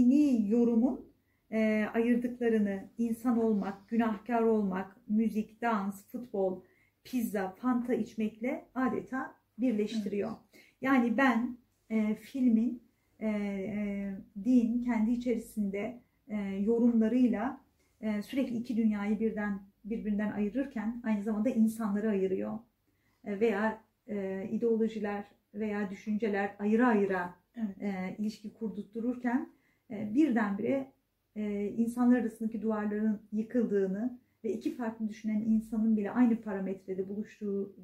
dini yorumun e, ayırdıklarını insan olmak, günahkar olmak, müzik, dans, futbol, pizza, fanta içmekle adeta birleştiriyor. Yani ben e, filmin e, e, din kendi içerisinde e, yorumlarıyla e, sürekli iki dünyayı birden birbirinden ayırırken aynı zamanda insanları ayırıyor. E, veya e, ideolojiler veya düşünceler ayrı ayrı Evet. e, ilişki kurdurtururken e, birdenbire e, insanlar arasındaki duvarların yıkıldığını ve iki farklı düşünen insanın bile aynı parametrede buluştuğu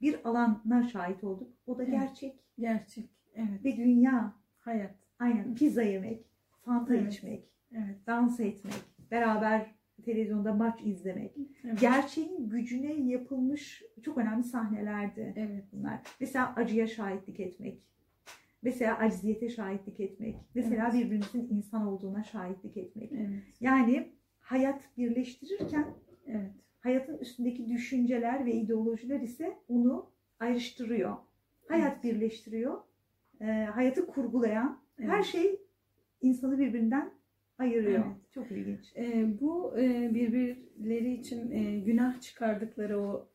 bir alana şahit olduk. O da Evet. gerçek Gerçek. Evet. ve dünya. Hayat. Aynen pizza yemek, fanta Evet. içmek, Evet. dans etmek, beraber televizyonda maç izlemek. Evet. Gerçeğin gücüne yapılmış çok önemli sahnelerdi Evet. bunlar. Mesela acıya şahitlik etmek. Mesela acziyete şahitlik etmek. Mesela Evet. birbirimizin insan olduğuna şahitlik etmek. Evet. Yani hayat birleştirirken Evet. hayatın üstündeki düşünceler ve ideolojiler ise onu ayrıştırıyor. Hayat birleştiriyor. Ee, hayatı kurgulayan Evet. her şey insanı birbirinden ayırıyor. Evet. Çok ilginç. E, bu e, birbirleri için e, günah çıkardıkları o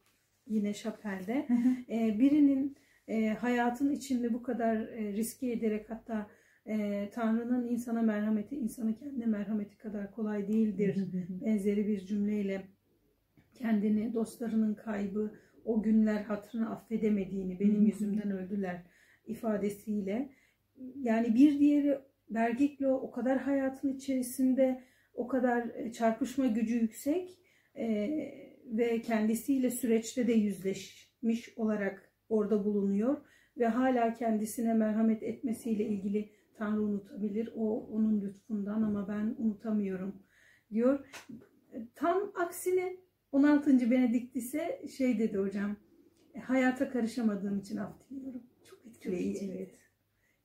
yine şapelde e, birinin e, hayatın içinde bu kadar e, riske ederek hatta e, Tanrı'nın insana merhameti insanın kendine merhameti kadar kolay değildir benzeri bir cümleyle kendini dostlarının kaybı o günler hatırını affedemediğini benim yüzümden öldüler ifadesiyle yani bir diğeri Bergiklo o kadar hayatın içerisinde o kadar e, çarpışma gücü yüksek e, ve kendisiyle süreçte de yüzleşmiş olarak orada bulunuyor ve hala kendisine merhamet etmesiyle ilgili Tanrı unutabilir. O onun lütfundan ama ben unutamıyorum diyor. Tam aksine 16. Benedikt ise şey dedi hocam. "E, Hayata karışamadığım için af diliyorum. Çok etkileyici. Evet.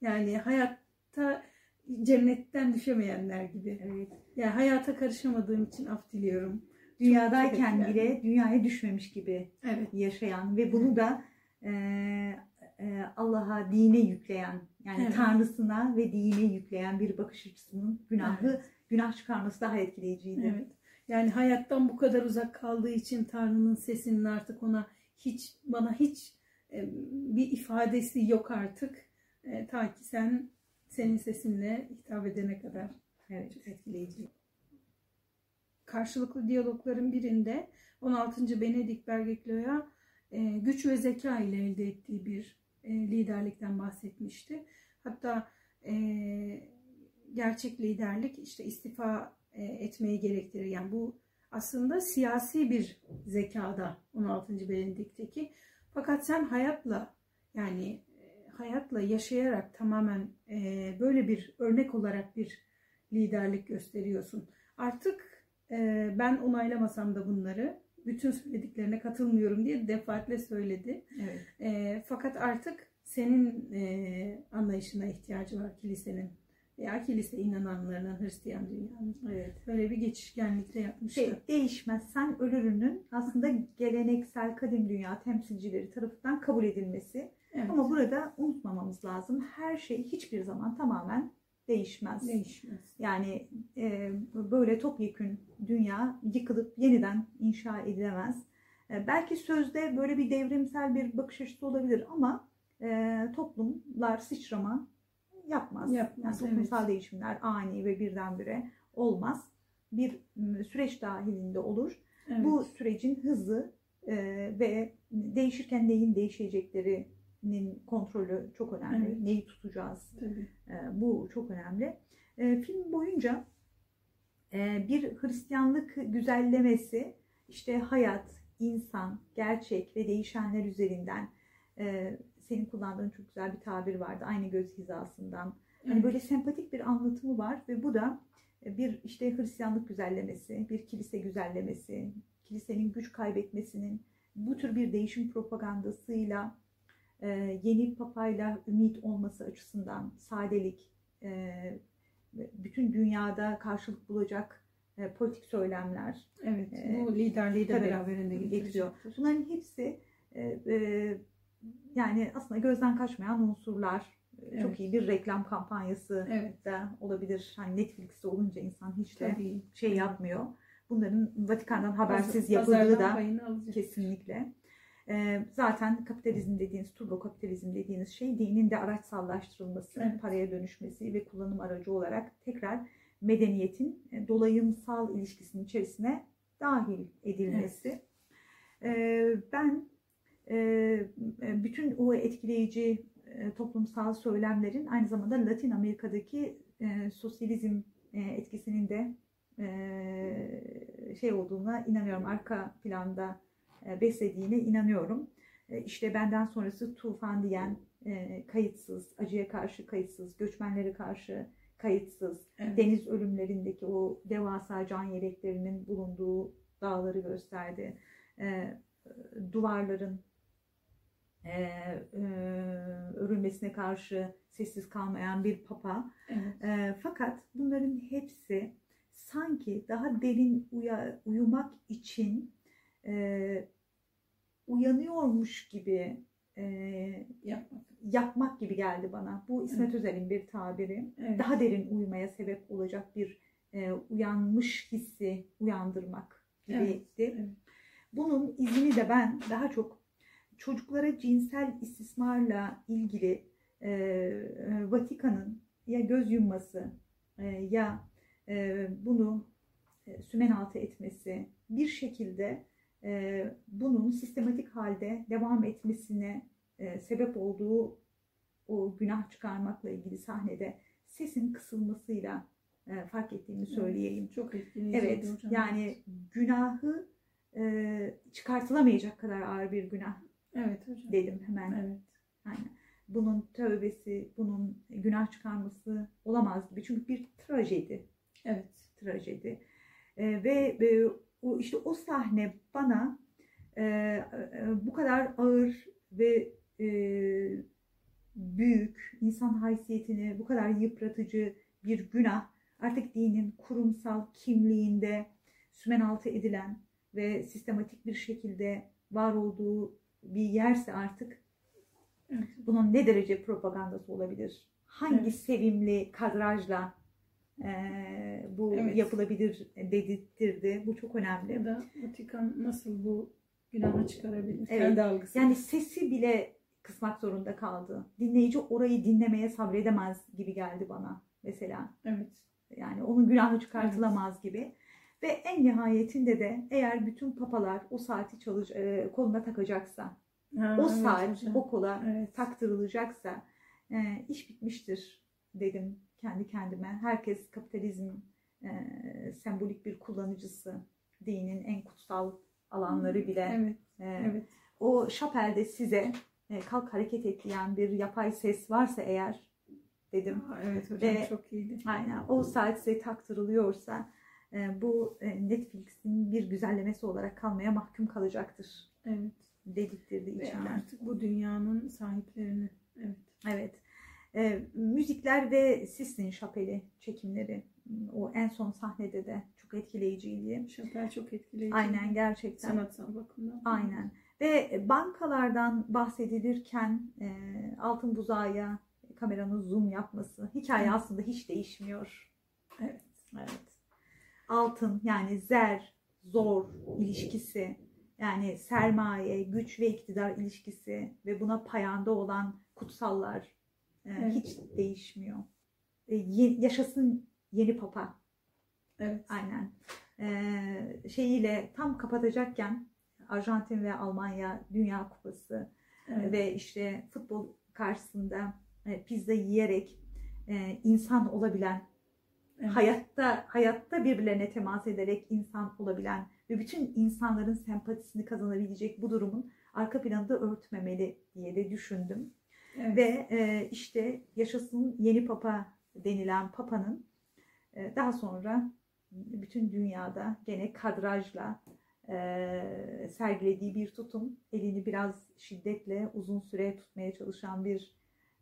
Yani hayatta cennetten düşemeyenler gibi. Evet. Yani hayata karışamadığım için af diliyorum. Dünyadayken çok bile dünyaya düşmemiş gibi Evet. yaşayan ve bunu da e, e, Allah'a dine yükleyen yani Evet. Tanrısına ve dine yükleyen bir bakış açısının günahı Evet. günah çıkarması daha etkileyiciydi. Evet. Yani hayattan bu kadar uzak kaldığı için Tanrı'nın sesinin artık ona hiç bana hiç e, bir ifadesi yok artık. E, ta ki sen senin sesinle hitap edene kadar. Evet. Çok etkileyici. Karşılıklı diyalogların birinde 16. Benedik Bergeklo'ya e, güç ve zeka ile elde ettiği bir e, liderlikten bahsetmişti. Hatta e, gerçek liderlik işte istifa etmeyi gerektirir. Yani bu aslında siyasi bir zekada 16. Benedikt'teki. Fakat sen hayatla yani hayatla yaşayarak tamamen e, böyle bir örnek olarak bir liderlik gösteriyorsun. Artık e, ben onaylamasam da bunları bütün söylediklerine katılmıyorum diye defaatle söyledi. Evet. E, fakat artık senin e, anlayışına ihtiyacı var kilisenin veya kilise inananlarının Hristiyan dünyanın. Evet. Böyle bir geçişkenlikte yapmıştı. Şey, değişmezsen ölürünün aslında geleneksel kadim dünya temsilcileri tarafından kabul edilmesi. Evet. Ama burada unutmamamız lazım. Her şey hiçbir zaman tamamen değişmez. değişmez. Yani e, böyle topyekün dünya yıkılıp yeniden inşa edilemez. E, belki sözde böyle bir devrimsel bir bakış açısı olabilir ama e, toplumlar sıçrama yapmaz. Yapmaz, Yani toplumsal değişimler ani ve birdenbire olmaz. Bir süreç dahilinde olur. Evet. Bu sürecin hızı e, ve değişirken neyin değişeceklerinin kontrolü çok önemli. Evet. Neyi tutacağız? Tabii. E, bu çok önemli. E, film boyunca e, bir Hristiyanlık güzellemesi işte hayat, insan, gerçek ve değişenler üzerinden e, senin kullandığın çok güzel bir tabir vardı. Aynı göz hizasından. Hani Evet. böyle sempatik bir anlatımı var ve bu da e, bir işte Hristiyanlık güzellemesi, bir kilise güzellemesi, kilisenin güç kaybetmesinin bu tür bir değişim propagandasıyla yeni papayla ümit olması açısından sadelik, e, bütün dünyada karşılık bulacak e, politik söylemler Evet. e, Bu liderliği de beraberinde getiriyor. Bunların hepsi yani aslında gözden kaçmayan unsurlar. Çok Evet. iyi bir reklam kampanyası Evet. da olabilir. Hani Netflix'te olunca insan hiç de Tabii. şey yapmıyor. Bunların Vatikan'dan habersiz yapıldığı da kesinlikle. Ee, zaten kapitalizm dediğiniz, turbo kapitalizm dediğiniz şey dinin de araçsallaştırılması, Evet. paraya dönüşmesi ve kullanım aracı olarak tekrar medeniyetin e, dolayımsal ilişkisinin içerisine dahil edilmesi. Ee, ben e, bütün o etkileyici e, toplumsal söylemlerin aynı zamanda Latin Amerika'daki e, sosyalizm e, etkisinin de e, şey olduğuna inanıyorum. Arka planda e, beslediğine inanıyorum. E, işte benden sonrası tufan diyen e, kayıtsız, acıya karşı kayıtsız, göçmenlere karşı kayıtsız, Evet. deniz ölümlerindeki o devasa can yeleklerinin bulunduğu dağları gösterdi. E, duvarların e, e, örülmesine karşı sessiz kalmayan bir papa. Evet. E, fakat bunların hepsi sanki daha derin uya, uyumak için e, uyanıyormuş gibi e, Yapmak. yapmak gibi geldi bana. Bu İsmet Evet. Özel'in bir tabiri. Evet. Daha derin uyumaya sebep olacak bir e, uyanmış hissi uyandırmak gibiydi. evet. Bunun izini de ben daha çok çocuklara cinsel istismarla ilgili e, e, Vatikan'ın ya göz yumması e, ya e, bunu e, sümen altı etmesi bir şekilde e, bunun sistematik halde devam etmesine e, sebep olduğu o günah çıkarmakla ilgili sahnede sesin kısılmasıyla e, fark ettiğimi söyleyeyim. Çok etkileyiciydi Evet hocam. yani günahı e, çıkartılamayacak kadar ağır bir günah Evet hocam. dedim hemen. Evet. Aynen. Bunun tövbesi, bunun günah çıkarması olamaz gibi. Çünkü bir trajedi. Evet. Trajedi. E, ve e, o işte o sahne bana e, e, bu kadar ağır ve e, büyük insan haysiyetini bu kadar yıpratıcı bir günah artık dinin kurumsal kimliğinde sümen altı edilen ve sistematik bir şekilde var olduğu bir yerse artık Evet. bunun ne derece propagandası olabilir? Hangi Evet. sevimli kadrajla bu Evet. yapılabilir dedirtirdi. Bu çok önemli. Ya da Vatikan nasıl bu günahı çıkarabilir? Evet. Kendi algısı. Yani sesi bile kısmak zorunda kaldı. Dinleyici orayı dinlemeye sabredemez gibi geldi bana mesela. Evet. Yani onun günahı çıkartılamaz gibi. Ve en nihayetinde de eğer bütün papalar o saati çalış, e, koluna takacaksa, Ha, o evet saat hocam. o kola Evet. taktırılacaksa e, iş bitmiştir dedim kendi kendime. Herkes kapitalizm e, sembolik bir kullanıcısı. Dinin en kutsal alanları bile. Evet. e, Evet. O şapelde size e, kalk hareket et diyen bir yapay ses varsa eğer dedim. Evet hocam Ve- çok iyiydi. Aynen o saat size taktırılıyorsa e, bu e, Netflix'in bir güzellemesi olarak kalmaya mahkum kalacaktır Evet. dedirtirdi Ve içimden. artık bu dünyanın sahiplerini. Evet. Evet. E, müzikler ve Sistine Şapeli çekimleri o en son sahnede de çok etkileyiciydi. Şapel çok etkileyici. Aynen gerçekten. Sanatsal bakımdan. Aynen. Ve bankalardan bahsedilirken e, altın buzağıya kameranın zoom yapması hikaye Evet. aslında hiç değişmiyor. Evet. Evet. Altın yani zer, zor ilişkisi yani sermaye, güç ve iktidar ilişkisi ve buna payanda olan kutsallar Evet. hiç değişmiyor. E, ye- yaşasın yeni papa. Evet. Aynen. E, şeyiyle tam kapatacakken Arjantin ve Almanya Dünya Kupası Evet. ve işte futbol karşısında e, pizza yiyerek e, insan olabilen Evet. hayatta hayatta birbirlerine temas ederek insan olabilen ve bütün insanların sempatisini kazanabilecek bu durumun arka planı da örtmemeli diye de düşündüm. Evet. Ve e, işte yaşasın yeni papa denilen papanın e, daha sonra bütün dünyada gene kadrajla e, sergilediği bir tutum, elini biraz şiddetle uzun süre tutmaya çalışan bir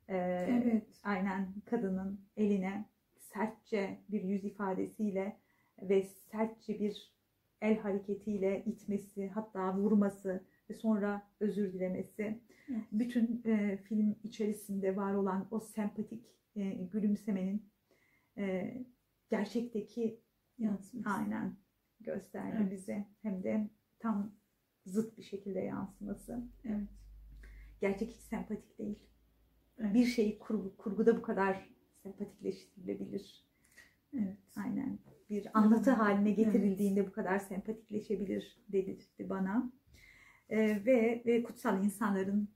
e, Evet. aynen kadının eline sertçe bir yüz ifadesiyle ve sertçe bir el hareketiyle itmesi, hatta vurması ve sonra özür dilemesi. Evet. Bütün e, film içerisinde var olan o sempatik e, gülümsemenin e, gerçekteki Yansıması. aynen gösterdi Evet. bize. Hem de tam zıt bir şekilde yansıması. Evet. Gerçek hiç sempatik değil. Evet. Bir şeyi kurgu, kurguda bu kadar sempatikleştirilebilir. Evet. Aynen. Bir anlatı haline Evet. getirildiğinde bu kadar sempatikleşebilir dedirtti bana. Ee, ve, ve kutsal insanların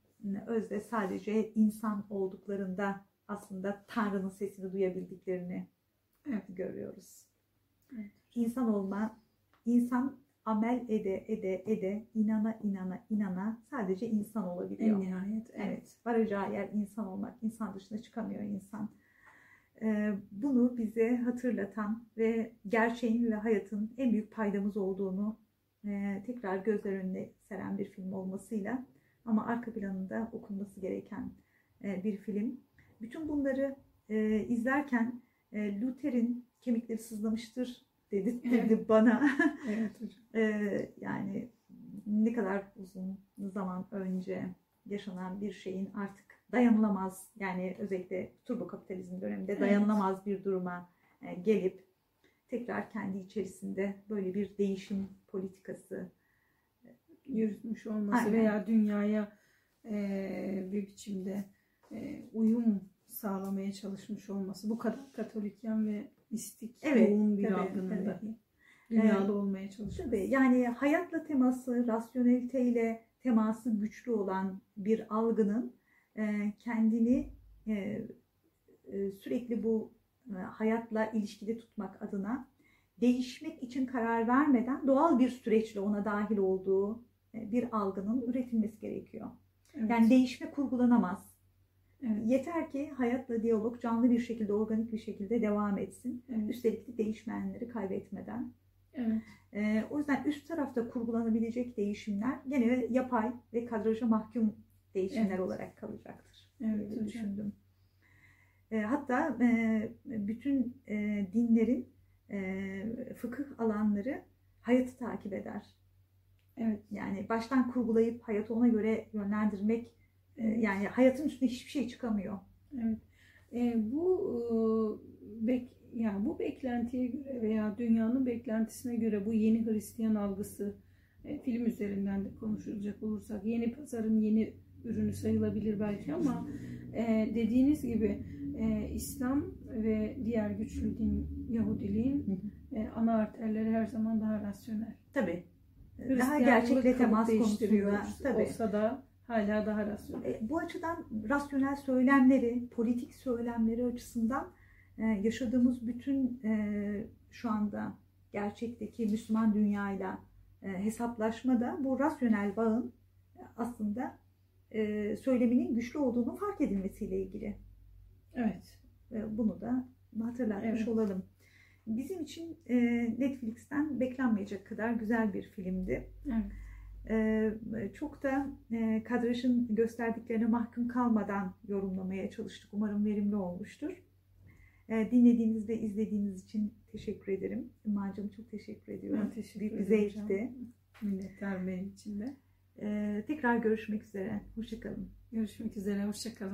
özde sadece insan olduklarında aslında Tanrı'nın sesini duyabildiklerini Evet. görüyoruz. Evet. İnsan olma, insan amel ede ede ede, inana inana inana sadece insan olabiliyor. En nihayet. Evet. Evet, varacağı yer insan olmak. İnsan dışına çıkamıyor insan. Ee, bunu bize hatırlatan ve gerçeğin ve hayatın en büyük paydamız olduğunu e, tekrar gözler önüne seren bir film olmasıyla ama arka planında okunması gereken e, bir film. Bütün bunları e, izlerken e, Luther'in kemikleri sızlamıştır dedirtti bana. Evet hocam. Ee, yani ne kadar uzun zaman önce yaşanan bir şeyin artık dayanılamaz yani özellikle turbo kapitalizm döneminde Evet. dayanılamaz bir duruma gelip tekrar kendi içerisinde böyle bir değişim politikası Yürütmüş olması Aynen. veya dünyaya e, bir biçimde e, uyum sağlamaya çalışmış olması. Bu kadar katolikken ve mistik Evet, yoğun bir algının dahi dünyada olmaya çalışması. Tabii yani hayatla teması, rasyoneliteyle teması güçlü olan bir algının e, kendini e, e, sürekli bu e, hayatla ilişkide tutmak adına değişmek için karar vermeden doğal bir süreçle ona dahil olduğu e, bir algının üretilmesi gerekiyor. Evet. Yani değişme kurgulanamaz. evet. Yeter ki hayatla diyalog canlı bir şekilde, organik bir şekilde devam etsin. Evet. Üstelik de değişmenleri kaybetmeden. Evet. Ee, o yüzden üst tarafta kurgulanabilecek değişimler gene yapay ve kadraja mahkum değişimler Evet. olarak kalacaktır. Evet Öyle düşündüm. E, hatta e, bütün e, dinlerin fıkıh alanları hayatı takip eder. Evet. Yani baştan kurgulayıp hayatı ona göre yönlendirmek e, Evet. yani hayatın üstüne hiçbir şey çıkamıyor. Evet. E, bu e, bek yani bu beklentiye göre veya dünyanın beklentisine göre bu yeni Hristiyan algısı e, film üzerinden de konuşulacak olursak yeni pazarın yeni ürünü sayılabilir belki ama e, dediğiniz gibi e, İslam ve diğer güçlü din Yahudiliğin e, ana arterleri her zaman daha rasyonel. Tabii. Daha Hristiyanlık gerçekle temas değiştiriyor konusunda tabii. olsa da hala daha rasyonel. E, Bu açıdan rasyonel söylemleri, politik söylemleri açısından e, yaşadığımız bütün e, şu anda gerçekteki Müslüman dünyayla e, hesaplaşma da bu rasyonel bağın e, aslında e, söyleminin güçlü olduğunu fark edilmesiyle ilgili. Evet. E, Bunu da hatırlatmış Evet. olalım. Bizim için e, Netflix'ten beklenmeyecek kadar güzel bir filmdi. Evet. Ee, çok da e, kadrajın gösterdiklerine mahkum kalmadan yorumlamaya çalıştık. Umarım verimli olmuştur. Dinlediğiniz ve izlediğiniz için teşekkür ederim. Ümacığım çok teşekkür ediyorum. Ben teşekkür Büyük bir zevkti. Minnettar benim için de. Ee, tekrar görüşmek üzere. Hoşçakalın. Görüşmek üzere. Hoşçakalın.